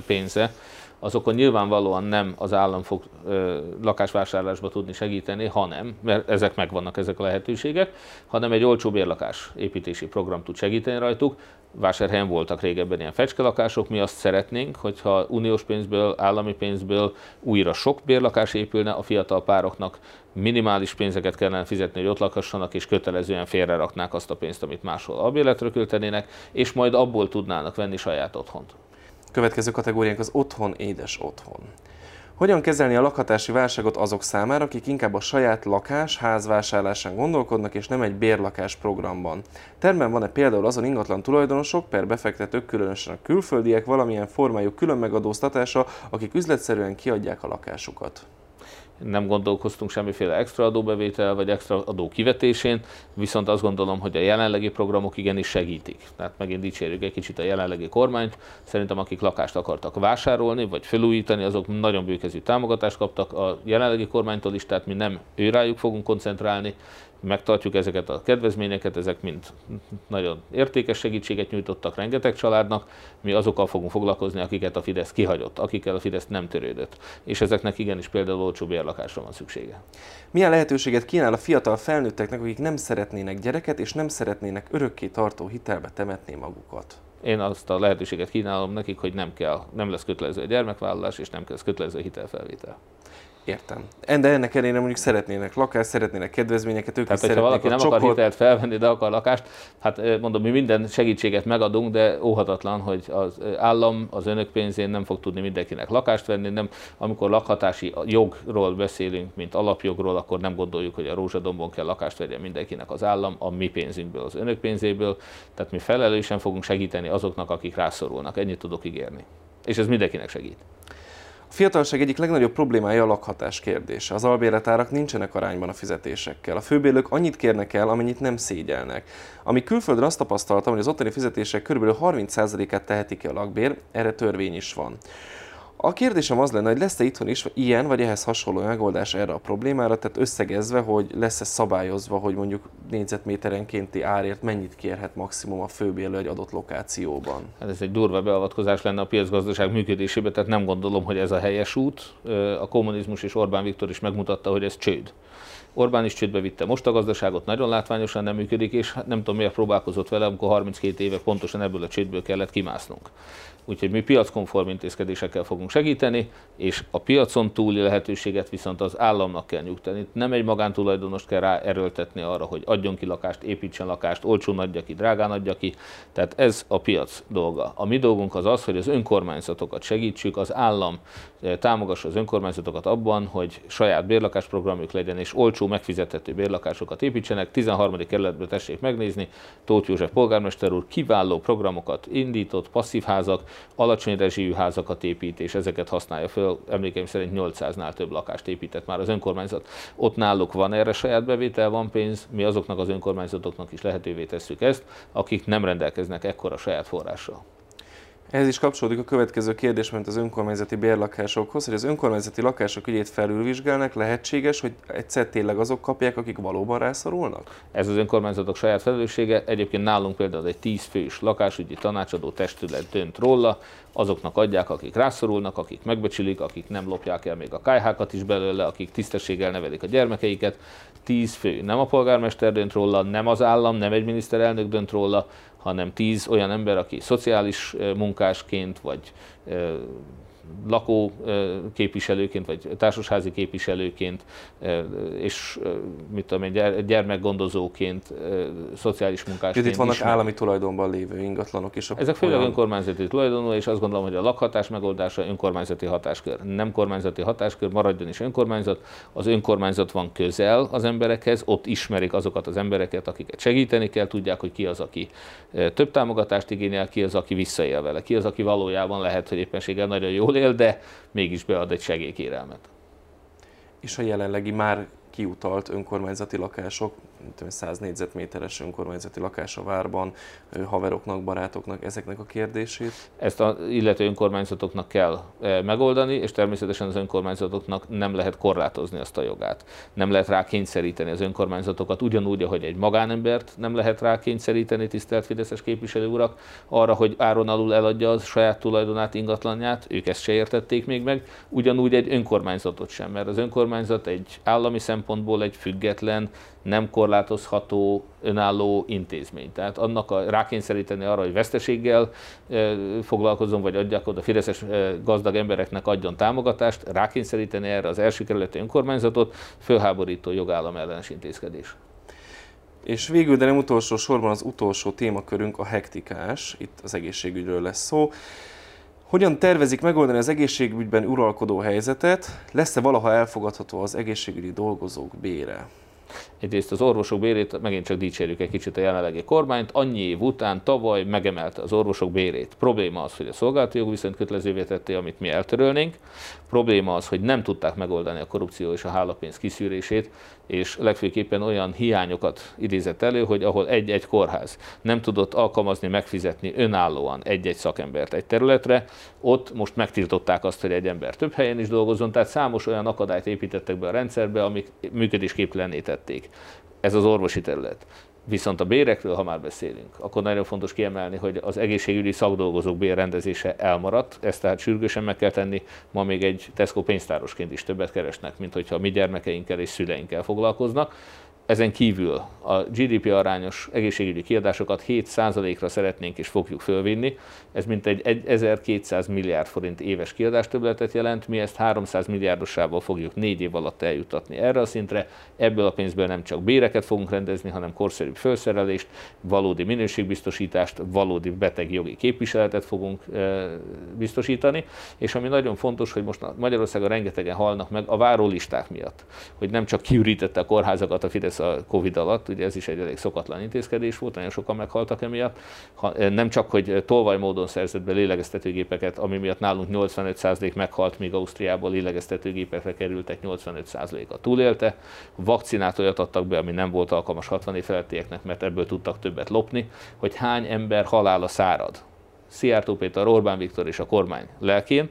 pénze, azokon nyilvánvalóan nem az állam fog ö, lakásvásárlásba tudni segíteni, hanem, mert ezek megvannak, ezek a lehetőségek, hanem egy olcsó bérlakás építési program tud segíteni rajtuk. Vásárhelyen voltak régebben ilyen fecskelakások, mi azt szeretnénk, hogyha uniós pénzből, állami pénzből újra sok bérlakás épülne, a fiatal pároknak minimális pénzeket kellene fizetni, hogy ott lakhassanak, és kötelezően félreraknák azt a pénzt, amit máshol albérletre költenének, és majd abból tudnának venni saját otthont. Következő kategóriánk az otthon, édes otthon. Hogyan kezelni a lakhatási válságot azok számára, akik inkább a saját lakás, ház vásárlásán gondolkodnak, és nem egy bérlakás programban? Termen van-e például azon ingatlan tulajdonosok, per befektetők, különösen a külföldiek valamilyen formájú külön megadóztatása, akik üzletszerűen kiadják a lakásukat? Nem gondolkoztunk semmiféle extra adóbevétel vagy extra adó kivetésén, viszont azt gondolom, hogy a jelenlegi programok igenis segítik. Tehát megint dicsérjük egy kicsit a jelenlegi kormányt. Szerintem akik lakást akartak vásárolni vagy felújítani, azok nagyon bőkezű támogatást kaptak a jelenlegi kormánytól is, tehát mi nem őrájuk fogunk koncentrálni, megtartjuk ezeket a kedvezményeket, ezek mind nagyon értékes segítséget nyújtottak rengeteg családnak, mi azokkal fogunk foglalkozni, akiket a Fidesz kihagyott, akikkel a Fidesz nem törődött. És ezeknek igenis például olcsó bérlakásra van szüksége. Milyen lehetőséget kínál a fiatal felnőtteknek, akik nem szeretnének gyereket, és nem szeretnének örökké tartó hitelbe temetni magukat? Én azt a lehetőséget kínálom nekik, hogy nem kell, nem lesz kötelező a gyermekvállalás, és nem lesz kötelező a hitelfelvétel. Értem. De ennek ellenére mondjuk szeretnének lakást, szeretnének kedvezményeket, ők Tehát, hogyha valaki nem akar hitelt felvenni, de akar lakást, hát mondom, mi minden segítséget megadunk, de óhatatlan, hogy az állam az önök pénzén nem fog tudni mindenkinek lakást venni, nem, amikor lakhatási jogról beszélünk, mint alapjogról, akkor nem gondoljuk, hogy a rózsadombon kell lakást vegyen mindenkinek az állam, a mi pénzünkből, az önök pénzéből, tehát mi felelősen fogunk segíteni azoknak, akik rászorulnak. Ennyit tudok ígérni. És ez mindenkinek segít. Fiatalság egyik legnagyobb problémája a lakhatás kérdése. Az albérletárak nincsenek arányban a fizetésekkel. A főbérlők annyit kérnek el, amennyit nem szégyelnek. Ami külföldön azt tapasztaltam, hogy az ottani fizetések kb. 30%-át tehetik ki a lakbér, erre törvény is van. A kérdésem az lenne, hogy lesz-e itthon is ilyen, vagy ehhez hasonló megoldás erre a problémára, tehát összegezve, hogy lesz-e szabályozva, hogy mondjuk négyzetméterenkénti árért mennyit kérhet maximum a főbérlő egy adott lokációban? Hát ez egy durva beavatkozás lenne a piacgazdaság működésébe, tehát nem gondolom, hogy ez a helyes út. A kommunizmus és Orbán Viktor is megmutatta, hogy ez csőd. Orbán is csődbe vitte most a gazdaságot, nagyon látványosan nem működik, és nem tudom miért próbálkozott vele, amikor 32 éve pontosan ebből a csődből kellett kimásznunk. Úgyhogy mi piackonform intézkedésekkel fogunk segíteni, és a piacon túli lehetőséget viszont az államnak kell nyugtani. Nem egy magántulajdonost kell rá erőltetni arra, hogy adjon ki lakást, építsen lakást, olcsón adja ki, drágán adja ki. Tehát ez a piac dolga. A mi dolgunk az az, hogy az önkormányzatokat segítsük, az állam eh, támogassa az önkormányzatokat abban, hogy saját bérlakásprogramjuk legyen, és olcsó megfizethető bérlakásokat építsenek. 13. kerületből tessék megnézni, Tóth József polgármester úr kiváló programokat indított, passzív házak, alacsony rezsijű házakat épít, és ezeket használja föl. Emlékeim szerint 800-nál több lakást épített már az önkormányzat. Ott náluk van erre saját bevétel, van pénz, mi azoknak az önkormányzatoknak is lehetővé tesszük ezt, akik nem rendelkeznek ekkora saját forrással. Ez is kapcsolódik a következő kérdés, mint az önkormányzati bérlakásokhoz, hogy az önkormányzati lakások ügyét felülvizsgálnak, lehetséges, hogy egyszer tényleg azok kapják, akik valóban rászorulnak? Ez az önkormányzatok saját felelőssége. Egyébként nálunk például egy 10 fős lakásügyi tanácsadó testület dönt róla, azoknak adják, akik rászorulnak, akik megbecsülik, akik nem lopják el még a kájhákat is belőle, akik tisztességgel nevelik a gyermekeiket. 10 fő. Nem a polgármester dönt róla, nem az állam, nem egy miniszterelnök dönt róla, hanem tíz olyan ember, aki szociális munkásként vagy lakó képviselőként, vagy társasházi képviselőként, és mit tudom én, gyermekgondozóként, szociális munkásként. Itt vannak ismer. állami tulajdonban lévő ingatlanok is. Ezek főleg olyan... önkormányzati tulajdonú, és azt gondolom, hogy a lakhatás megoldása önkormányzati hatáskör. Nem kormányzati hatáskör, maradjon is önkormányzat. Az önkormányzat van közel az emberekhez, ott ismerik azokat az embereket, akiket segíteni kell, tudják, hogy ki az, aki több támogatást igényel, ki az, aki visszaél vele, ki az, aki valójában lehet, hogy éppenséggel nagyon jól él, de mégis bead egy segélykérelmet. És a jelenlegi már kiutalt önkormányzati lakások, 100 négyzetméteres önkormányzati lakás a várban, haveroknak, barátoknak, ezeknek a kérdését? Ezt az illető önkormányzatoknak kell megoldani, és természetesen az önkormányzatoknak nem lehet korlátozni azt a jogát. Nem lehet rá kényszeríteni az önkormányzatokat, ugyanúgy, ahogy egy magánembert nem lehet rá kényszeríteni, tisztelt Fideszes képviselő urak, arra, hogy áron alul eladja az saját tulajdonát, ingatlanját, ők ezt se értették még meg, ugyanúgy egy önkormányzatot sem, mert az önkormányzat egy állami szempontból egy független, nem korlátozható, önálló intézmény. Tehát annak a, rákényszeríteni arra, hogy veszteséggel e, foglalkozom, vagy adjak oda fideszes e, gazdag embereknek adjon támogatást, rákényszeríteni erre az első kerületi önkormányzatot, fölháborító jogállam ellenes intézkedés. És végül, de nem utolsó sorban az utolsó témakörünk a hektikás, itt az egészségügyről lesz szó. Hogyan tervezik megoldani az egészségügyben uralkodó helyzetet? Lesz-e valaha elfogadható az egészségügyi dolgozók bére? Egyrészt az orvosok bérét, megint csak dicsérjük egy kicsit a jelenlegi kormányt, annyi év után tavaly megemelte az orvosok bérét. Probléma az, hogy a szolgálati jog viszont kötelezővé tette, amit mi eltörölnénk. Probléma az, hogy nem tudták megoldani a korrupció és a hálapénz kiszűrését, és legfőképpen olyan hiányokat idézett elő, hogy ahol egy-egy kórház nem tudott alkalmazni, megfizetni önállóan egy-egy szakembert egy területre, ott most megtiltották azt, hogy egy ember több helyen is dolgozzon, tehát számos olyan akadályt építettek be a rendszerbe, amik működésképtelenné tették. Ez az orvosi terület. Viszont a bérekről, ha már beszélünk, akkor nagyon fontos kiemelni, hogy az egészségügyi szakdolgozók bérrendezése elmaradt, ezt tehát sürgősen meg kell tenni, ma még egy Tesco pénztárosként is többet keresnek, mint hogyha mi gyermekeinkkel és szüleinkkel foglalkoznak. Ezen kívül a GDP arányos egészségügyi kiadásokat 7%-ra szeretnénk és fogjuk fölvinni. Ez mintegy 1200 milliárd forint éves kiadástöbletet jelent, mi ezt 300 milliárdosából fogjuk négy év alatt eljutatni erre a szintre. Ebből a pénzből nem csak béreket fogunk rendezni, hanem korszerűbb felszerelést, valódi minőségbiztosítást, valódi beteg jogi képviseletet fogunk biztosítani. És ami nagyon fontos, hogy most Magyarországon rengetegen halnak meg a várólisták miatt, hogy nem csak kiürítette a kórházakat a Fidesz a Covid alatt, ugye ez is egy elég szokatlan intézkedés volt, nagyon sokan meghaltak emiatt. Ha, eh, nem csak, hogy tolvaj módon szerzett be lélegeztetőgépeket, ami miatt nálunk 85% meghalt, míg Ausztriából lélegeztetőgépekre kerültek 85%-a túlélte. Vakcinát olyat adtak be, ami nem volt alkalmas 60 év felettieknek, mert ebből tudtak többet lopni, hogy hány ember halála szárad. Szijjártó Péter, Orbán Viktor és a kormány lelkén,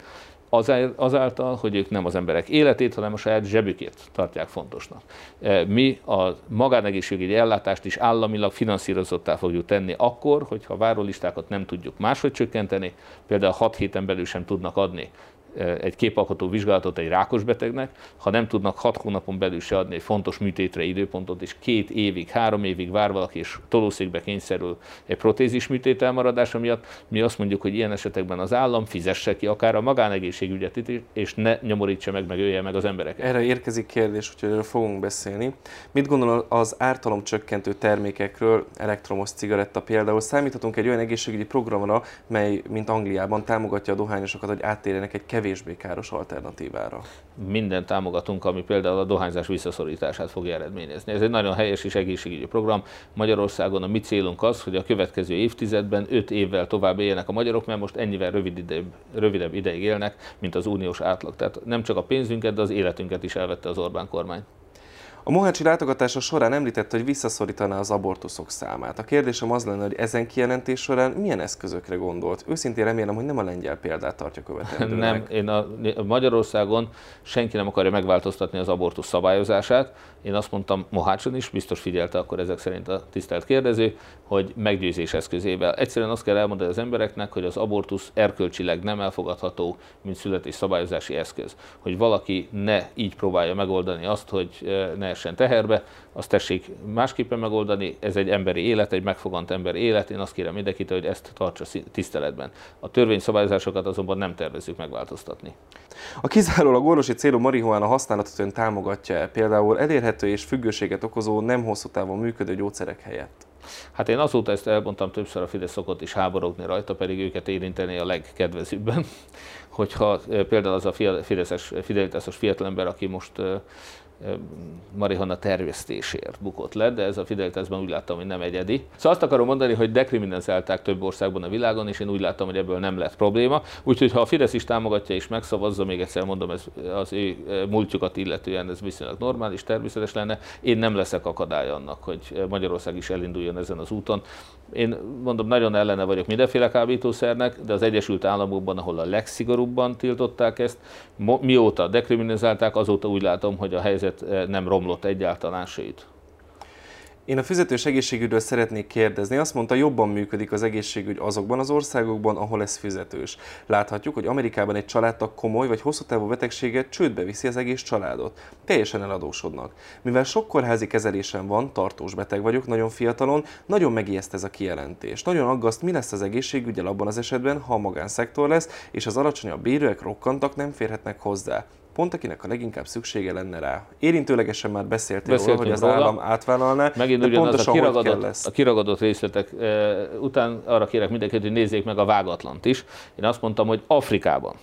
azáltal, hogy ők nem az emberek életét, hanem a saját zsebükét tartják fontosnak. E, mi a magánegészségügyi ellátást is államilag finanszírozottá fogjuk tenni akkor, hogyha várólistákat nem tudjuk máshogy csökkenteni, például 6 héten belül sem tudnak adni egy képalkotó vizsgálatot egy rákos betegnek, ha nem tudnak hat hónapon belül se adni egy fontos műtétre időpontot, és két évig, három évig vár valaki, és tolószékbe kényszerül egy protézis műtét elmaradása miatt, mi azt mondjuk, hogy ilyen esetekben az állam fizesse ki akár a magánegészségügyet is, és ne nyomorítsa meg, meg ölje meg az embereket. Erre érkezik kérdés, úgyhogy erről fogunk beszélni. Mit gondol az ártalom csökkentő termékekről, elektromos cigaretta például? Számíthatunk egy olyan egészségügyi programra, mely, mint Angliában, támogatja a dohányosokat, hogy áttérjenek egy kevésbé káros alternatívára. Minden támogatunk, ami például a dohányzás visszaszorítását fogja eredményezni. Ez egy nagyon helyes és egészségügyi program. Magyarországon a mi célunk az, hogy a következő évtizedben 5 évvel tovább éljenek a magyarok, mert most ennyivel rövid idejebb, rövidebb ideig élnek, mint az uniós átlag. Tehát nem csak a pénzünket, de az életünket is elvette az Orbán kormány. A Mohácsi látogatása során említette, hogy visszaszorítaná az abortuszok számát. A kérdésem az lenne, hogy ezen kijelentés során milyen eszközökre gondolt? Őszintén remélem, hogy nem a lengyel példát tartja követendőnek. Nem, én a, Magyarországon senki nem akarja megváltoztatni az abortusz szabályozását. Én azt mondtam Mohácson is, biztos figyelte akkor ezek szerint a tisztelt kérdező, hogy meggyőzés eszközével. Egyszerűen azt kell elmondani az embereknek, hogy az abortusz erkölcsileg nem elfogadható, mint születés szabályozási eszköz. Hogy valaki ne így próbálja megoldani azt, hogy ne essen teherbe, azt tessék másképpen megoldani, ez egy emberi élet, egy megfogant emberi élet, én azt kérem mindenkit, hogy ezt tartsa tiszteletben. A törvényszabályozásokat azonban nem tervezzük megváltoztatni. A kizárólag orvosi célú marihuána használatot ön támogatja-e, például elérhető és függőséget okozó, nem hosszú távon működő gyógyszerek helyett? Hát én azóta ezt elmondtam többször, a Fidesz szokott is háborogni rajta, pedig őket érinteni a legkedvezőbben. Hogyha eh, például az a Fideszes, Fidelitásos fiatalember, aki most eh, marihuana terjesztésért bukott le, de ez a Fidelitásban úgy láttam, hogy nem egyedi. Szóval azt akarom mondani, hogy dekriminalizálták több országban a világon, és én úgy láttam, hogy ebből nem lett probléma. Úgyhogy ha a Fidesz is támogatja és megszavazza, még egyszer mondom, ez az ő múltjukat illetően ez viszonylag normális, természetes lenne. Én nem leszek akadály annak, hogy Magyarország is elinduljon ezen az úton. Én mondom, nagyon ellene vagyok mindenféle kábítószernek, de az Egyesült Államokban, ahol a legszigorúbban tiltották ezt, mióta dekriminalizálták, azóta úgy látom, hogy a helyzet eh, nem romlott egyáltalán, sőt. Én a fizetős egészségügyről szeretnék kérdezni. Azt mondta, jobban működik az egészségügy azokban az országokban, ahol ez fizetős. Láthatjuk, hogy Amerikában egy családtag komoly vagy hosszú távú betegséget csődbe viszi az egész családot. Teljesen eladósodnak. Mivel sok kórházi kezelésem van, tartós beteg vagyok, nagyon fiatalon, nagyon megijeszt ez a kijelentés. Nagyon aggaszt, mi lesz az egészségügyel abban az esetben, ha a magánszektor lesz, és az alacsonyabb bérőek rokkantak nem férhetnek hozzá pont akinek a leginkább szüksége lenne rá. Érintőlegesen már beszéltél róla, hogy az róla. állam átvállalná, Megint de pontosan a kiragadott, lesz. a kiragadott részletek e, után arra kérek mindenkit, hogy nézzék meg a vágatlant is. Én azt mondtam, hogy Afrikában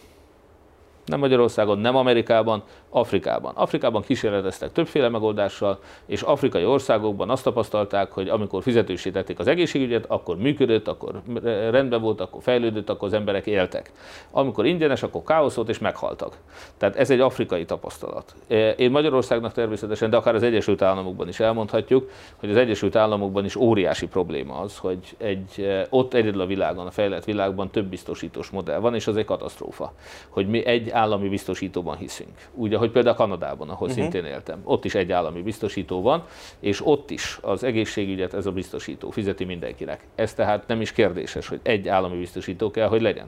nem Magyarországon, nem Amerikában, Afrikában. Afrikában kísérleteztek többféle megoldással, és afrikai országokban azt tapasztalták, hogy amikor fizetősítették az egészségügyet, akkor működött, akkor rendben volt, akkor fejlődött, akkor az emberek éltek. Amikor ingyenes, akkor káosz volt, és meghaltak. Tehát ez egy afrikai tapasztalat. Én Magyarországnak természetesen, de akár az Egyesült Államokban is elmondhatjuk, hogy az Egyesült Államokban is óriási probléma az, hogy egy, ott egyedül a világon, a fejlett világban több biztosítós modell van, és az egy katasztrófa. Hogy mi egy állami biztosítóban hiszünk. Úgy, ahogy például Kanadában, ahol uh-huh. szintén éltem. Ott is egy állami biztosító van, és ott is az egészségügyet ez a biztosító fizeti mindenkinek. Ez tehát nem is kérdéses, hogy egy állami biztosító kell, hogy legyen.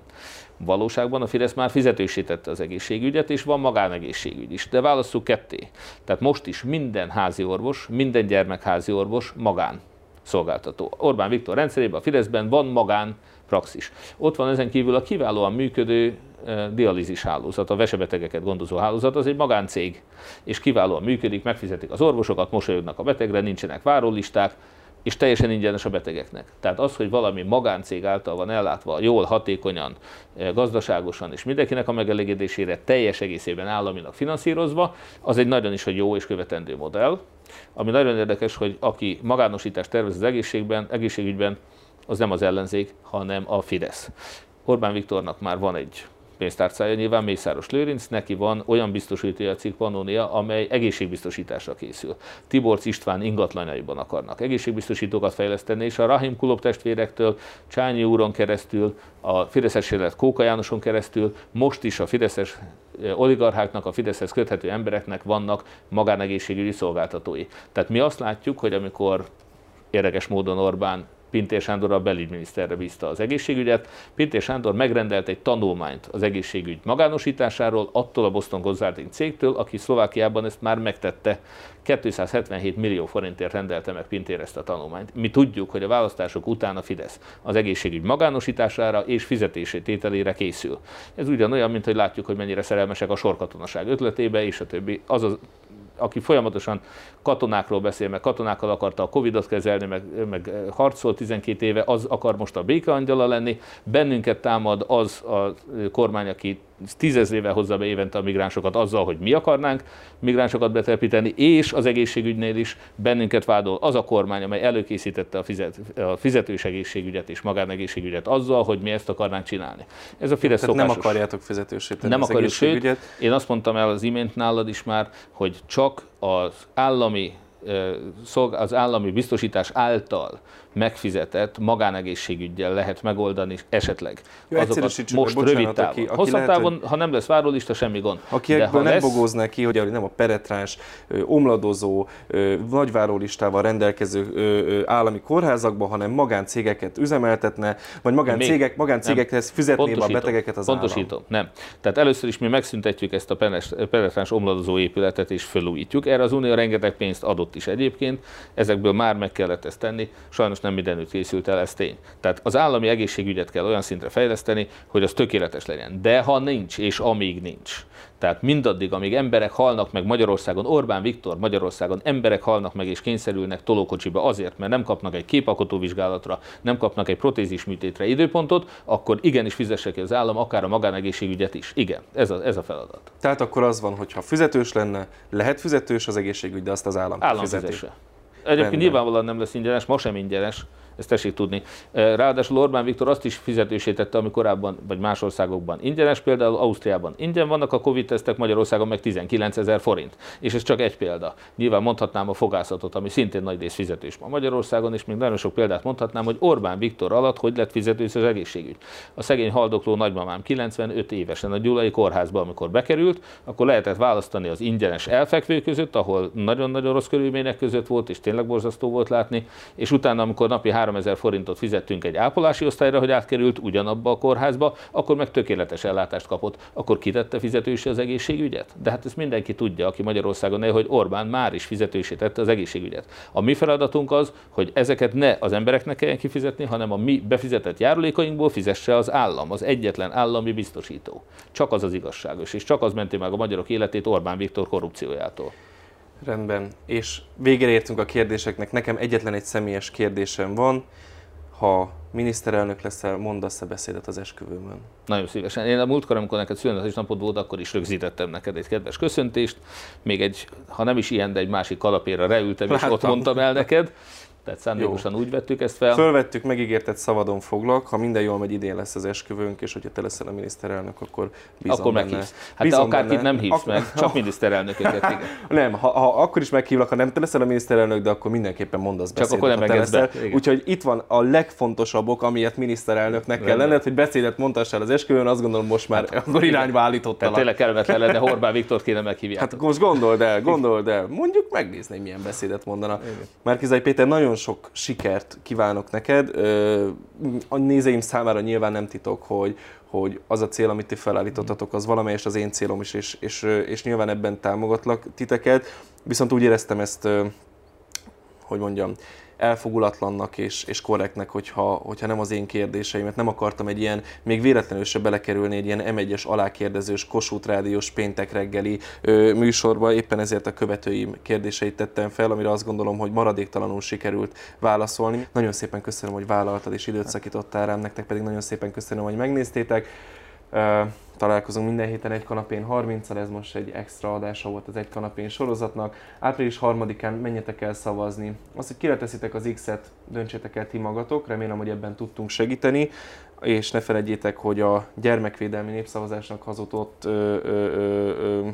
Valóságban a Fidesz már fizetősítette az egészségügyet, és van magánegészségügy is. De válasszuk ketté. Tehát most is minden házi orvos, minden gyermekházi orvos magán szolgáltató. Orbán Viktor rendszerében, a Fideszben van magán praxis. Ott van ezen kívül a kiválóan működő dialízis hálózat, a vesebetegeket gondozó hálózat, az egy magáncég, és kiválóan működik, megfizetik az orvosokat, mosolyognak a betegre, nincsenek várólisták, és teljesen ingyenes a betegeknek. Tehát az, hogy valami magáncég által van ellátva, jól, hatékonyan, gazdaságosan és mindenkinek a megelégedésére teljes egészében államinak finanszírozva, az egy nagyon is egy jó és követendő modell. Ami nagyon érdekes, hogy aki magánosítást tervez az egészségben, egészségügyben, az nem az ellenzék, hanem a Fidesz. Orbán Viktornak már van egy pénztárcája nyilván Mészáros Lőrinc, neki van olyan biztosítója cikk Pannonia, amely egészségbiztosításra készül. Tiborc István ingatlanjaiban akarnak egészségbiztosítókat fejleszteni, és a Rahim Kulop testvérektől, Csányi úron keresztül, a Fideszes élet Kóka Jánoson keresztül, most is a Fideszes eh, oligarcháknak, a Fideszhez köthető embereknek vannak magánegészségügyi szolgáltatói. Tehát mi azt látjuk, hogy amikor érdekes módon Orbán Pintér Sándor a belügyminiszterre bízta az egészségügyet. Pintér Sándor megrendelt egy tanulmányt az egészségügy magánosításáról, attól a Boston Consulting cégtől, aki Szlovákiában ezt már megtette. 277 millió forintért rendelte meg Pintér ezt a tanulmányt. Mi tudjuk, hogy a választások után a Fidesz az egészségügy magánosítására és fizetését tételére készül. Ez ugyanolyan, mint hogy látjuk, hogy mennyire szerelmesek a sorkatonaság ötletébe, és a többi. Az az aki folyamatosan katonákról beszél, meg katonákkal akarta a Covid-ot kezelni, meg, meg harcol 12 éve, az akar most a békeangyala lenni. Bennünket támad az a kormány, aki tízezrével hozza be évente a migránsokat azzal, hogy mi akarnánk migránsokat betelepíteni, és az egészségügynél is bennünket vádol az a kormány, amely előkészítette a, fizet, a fizetős egészségügyet és magánegészségügyet azzal, hogy mi ezt akarnánk csinálni. Ez a Fidesz Tehát nem akarjátok fizetősíteni Nem az akarjuk, sőt, én azt mondtam el az imént nálad is már, hogy csak az állami az állami biztosítás által megfizetett magánegészségügyel lehet megoldani esetleg. Jó, Azokat most bocsánat, rövid távon. Aki, aki Hosszabb lehet, távon, ha nem lesz várólista, semmi gond. Aki De ha nem lesz... bogózna ki, hogy nem a peretráns, omladozó, nagyvárólistával rendelkező állami kórházakban, hanem magáncégeket üzemeltetne, vagy magáncégek, magáncégekhez fizetné a betegeket az Pontosítom, állam. nem. Tehát először is mi megszüntetjük ezt a peretráns omladozó épületet és felújítjuk. Erre az Unió rengeteg pénzt adott is egyébként, ezekből már meg kellett ezt tenni, sajnos nem mindenütt készült el, ez tény. Tehát az állami egészségügyet kell olyan szintre fejleszteni, hogy az tökéletes legyen. De ha nincs, és amíg nincs, tehát mindaddig, amíg emberek halnak meg Magyarországon, Orbán Viktor Magyarországon emberek halnak meg és kényszerülnek tolókocsiba azért, mert nem kapnak egy képalkotó vizsgálatra, nem kapnak egy protézis műtétre időpontot, akkor igenis fizesse ki az állam akár a magánegészségügyet is. Igen, ez a, ez a feladat. Tehát akkor az van, hogy ha fizetős lenne, lehet fizetős az egészségügy, de azt az állam, állam fizeti. Egyébként Rendben. nyilvánvalóan nem lesz ingyenes, ma sem ingyenes, ezt tessék tudni. Ráadásul Orbán Viktor azt is fizetősítette, ami korábban, vagy más országokban ingyenes, például Ausztriában ingyen vannak a Covid-tesztek, Magyarországon meg 19 ezer forint. És ez csak egy példa. Nyilván mondhatnám a fogászatot, ami szintén nagy rész fizetős ma Magyarországon, és még nagyon sok példát mondhatnám, hogy Orbán Viktor alatt hogy lett fizetős az egészségügy. A szegény haldokló nagymamám 95 évesen a Gyulai kórházba, amikor bekerült, akkor lehetett választani az ingyenes elfekvő között, ahol nagyon-nagyon rossz körülmények között volt, és tényleg borzasztó volt látni, és utána, amikor napi 3000 forintot fizettünk egy ápolási osztályra, hogy átkerült ugyanabba a kórházba, akkor meg tökéletes ellátást kapott. Akkor kitette fizetősi az egészségügyet? De hát ezt mindenki tudja, aki Magyarországon él, hogy Orbán már is fizetősítette az egészségügyet. A mi feladatunk az, hogy ezeket ne az embereknek kelljen kifizetni, hanem a mi befizetett járulékainkból fizesse az állam, az egyetlen állami biztosító. Csak az az igazságos, és csak az menti meg a magyarok életét Orbán Viktor korrupciójától. Rendben. És végére értünk a kérdéseknek. Nekem egyetlen egy személyes kérdésem van. Ha miniszterelnök leszel, mondasz-e beszédet az esküvőmön? Nagyon szívesen. Én a múltkor, amikor neked napod volt, akkor is rögzítettem neked egy kedves köszöntést. Még egy, ha nem is ilyen, de egy másik kalapéra reültem, és ott mondtam el neked. Tehát szándékosan Jó. úgy vettük ezt fel. Fölvettük, megígérted, szabadon foglak. Ha minden jól megy, idén lesz az esküvőnk, és hogyha te leszel a miniszterelnök, akkor bízom Akkor benne. meghívsz. Hát bízom te akárkit nem hívsz Ak- meg, csak miniszterelnököket, igen. nem, ha, ha, akkor is meghívlak, ha nem te leszel a miniszterelnök, de akkor mindenképpen mondasz beszédet, csak akkor nem leszel. Úgyhogy itt van a legfontosabb ok, amiért miniszterelnöknek kell lenned, hogy beszédet mondhassál az esküvőn, azt gondolom most már hát, akkor irányba állítottalak. Tényleg kellemetlen lenne, Orbán Viktor kéne meghívni. Hát most gondold el, gondold el. Mondjuk megnézni, milyen beszédet mondana. Márkizai Péter, nagyon sok siker sikert kívánok neked. A nézőim számára nyilván nem titok, hogy, hogy az a cél, amit ti felállítottatok, az valamelyes az én célom is, és, és, és nyilván ebben támogatlak titeket. Viszont úgy éreztem ezt, hogy mondjam, elfogulatlannak és, és korrektnek, hogyha, hogyha nem az én kérdéseimet. Nem akartam egy ilyen, még véletlenül se belekerülni egy ilyen M1-es alákérdezős Kossuth Rádiós péntek reggeli ö, műsorba, éppen ezért a követőim kérdéseit tettem fel, amire azt gondolom, hogy maradéktalanul sikerült válaszolni. Nagyon szépen köszönöm, hogy vállaltad és időt szakítottál rám, nektek pedig nagyon szépen köszönöm, hogy megnéztétek. Találkozunk minden héten egy kanapén 30 ez most egy extra adása volt az egy kanapén sorozatnak. Április 3-án menjetek el szavazni. Azt, hogy kireteszitek az X-et, döntsétek el ti magatok, remélem, hogy ebben tudtunk segíteni, és ne felejtjétek, hogy a gyermekvédelmi népszavazásnak hazott ö, ö, ö, ö,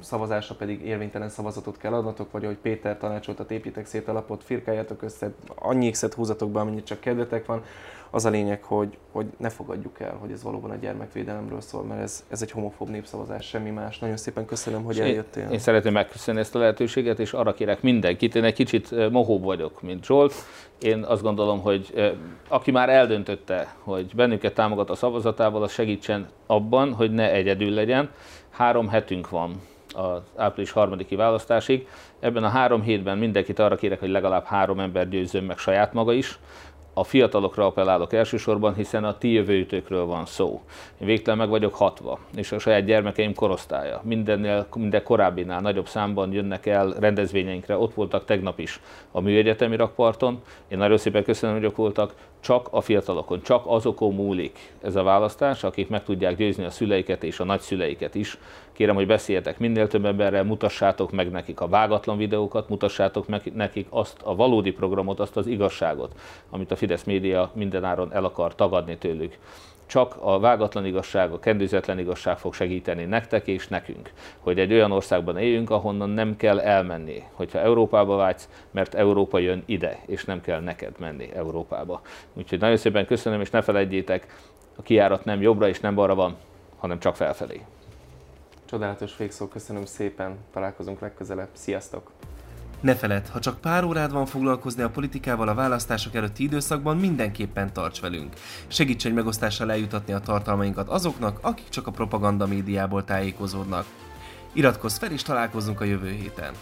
szavazásra pedig érvénytelen szavazatot kell adnatok, vagy ahogy Péter tanácsolta, építek szét a lapot, firkáljátok össze, annyi X-et húzatok be, amennyit csak kedvetek van. Az a lényeg, hogy, hogy ne fogadjuk el, hogy ez valóban a gyermekvédelemről szól, mert ez, ez egy homofób népszavazás, semmi más. Nagyon szépen köszönöm, hogy eljöttél. Én, én szeretném megköszönni ezt a lehetőséget, és arra kérek mindenkit, én egy kicsit mohóbb vagyok, mint Zsolt. Én azt gondolom, hogy aki már eldöntötte, hogy bennünket támogat a szavazatával, az segítsen abban, hogy ne egyedül legyen. Három hetünk van az április harmadiki választásig. Ebben a három hétben mindenkit arra kérek, hogy legalább három ember győzzön meg saját maga is, a fiatalokra appellálok elsősorban, hiszen a ti jövőtökről van szó. Én végtelen meg vagyok hatva, és a saját gyermekeim korosztálya. Mindennél, minden korábbinál nagyobb számban jönnek el rendezvényeinkre, ott voltak tegnap is a műegyetemi rakparton. Én nagyon szépen köszönöm, hogy ott voltak. Csak a fiatalokon, csak azokon múlik ez a választás, akik meg tudják győzni a szüleiket és a nagyszüleiket is, Kérem, hogy beszéljetek minél több emberrel, mutassátok meg nekik a vágatlan videókat, mutassátok meg nekik azt a valódi programot, azt az igazságot, amit a Fidesz média mindenáron el akar tagadni tőlük. Csak a vágatlan igazság, a kendőzetlen igazság fog segíteni nektek és nekünk, hogy egy olyan országban éljünk, ahonnan nem kell elmenni, hogyha Európába vágysz, mert Európa jön ide, és nem kell neked menni Európába. Úgyhogy nagyon szépen köszönöm, és ne felejtjétek, a kiárat nem jobbra és nem balra van, hanem csak felfelé. Csodálatos végszó, köszönöm szépen, találkozunk legközelebb, sziasztok! Ne feled, ha csak pár órád van foglalkozni a politikával a választások előtti időszakban, mindenképpen tarts velünk. Segíts egy megosztással eljutatni a tartalmainkat azoknak, akik csak a propaganda médiából tájékozódnak. Iratkozz fel és találkozunk a jövő héten.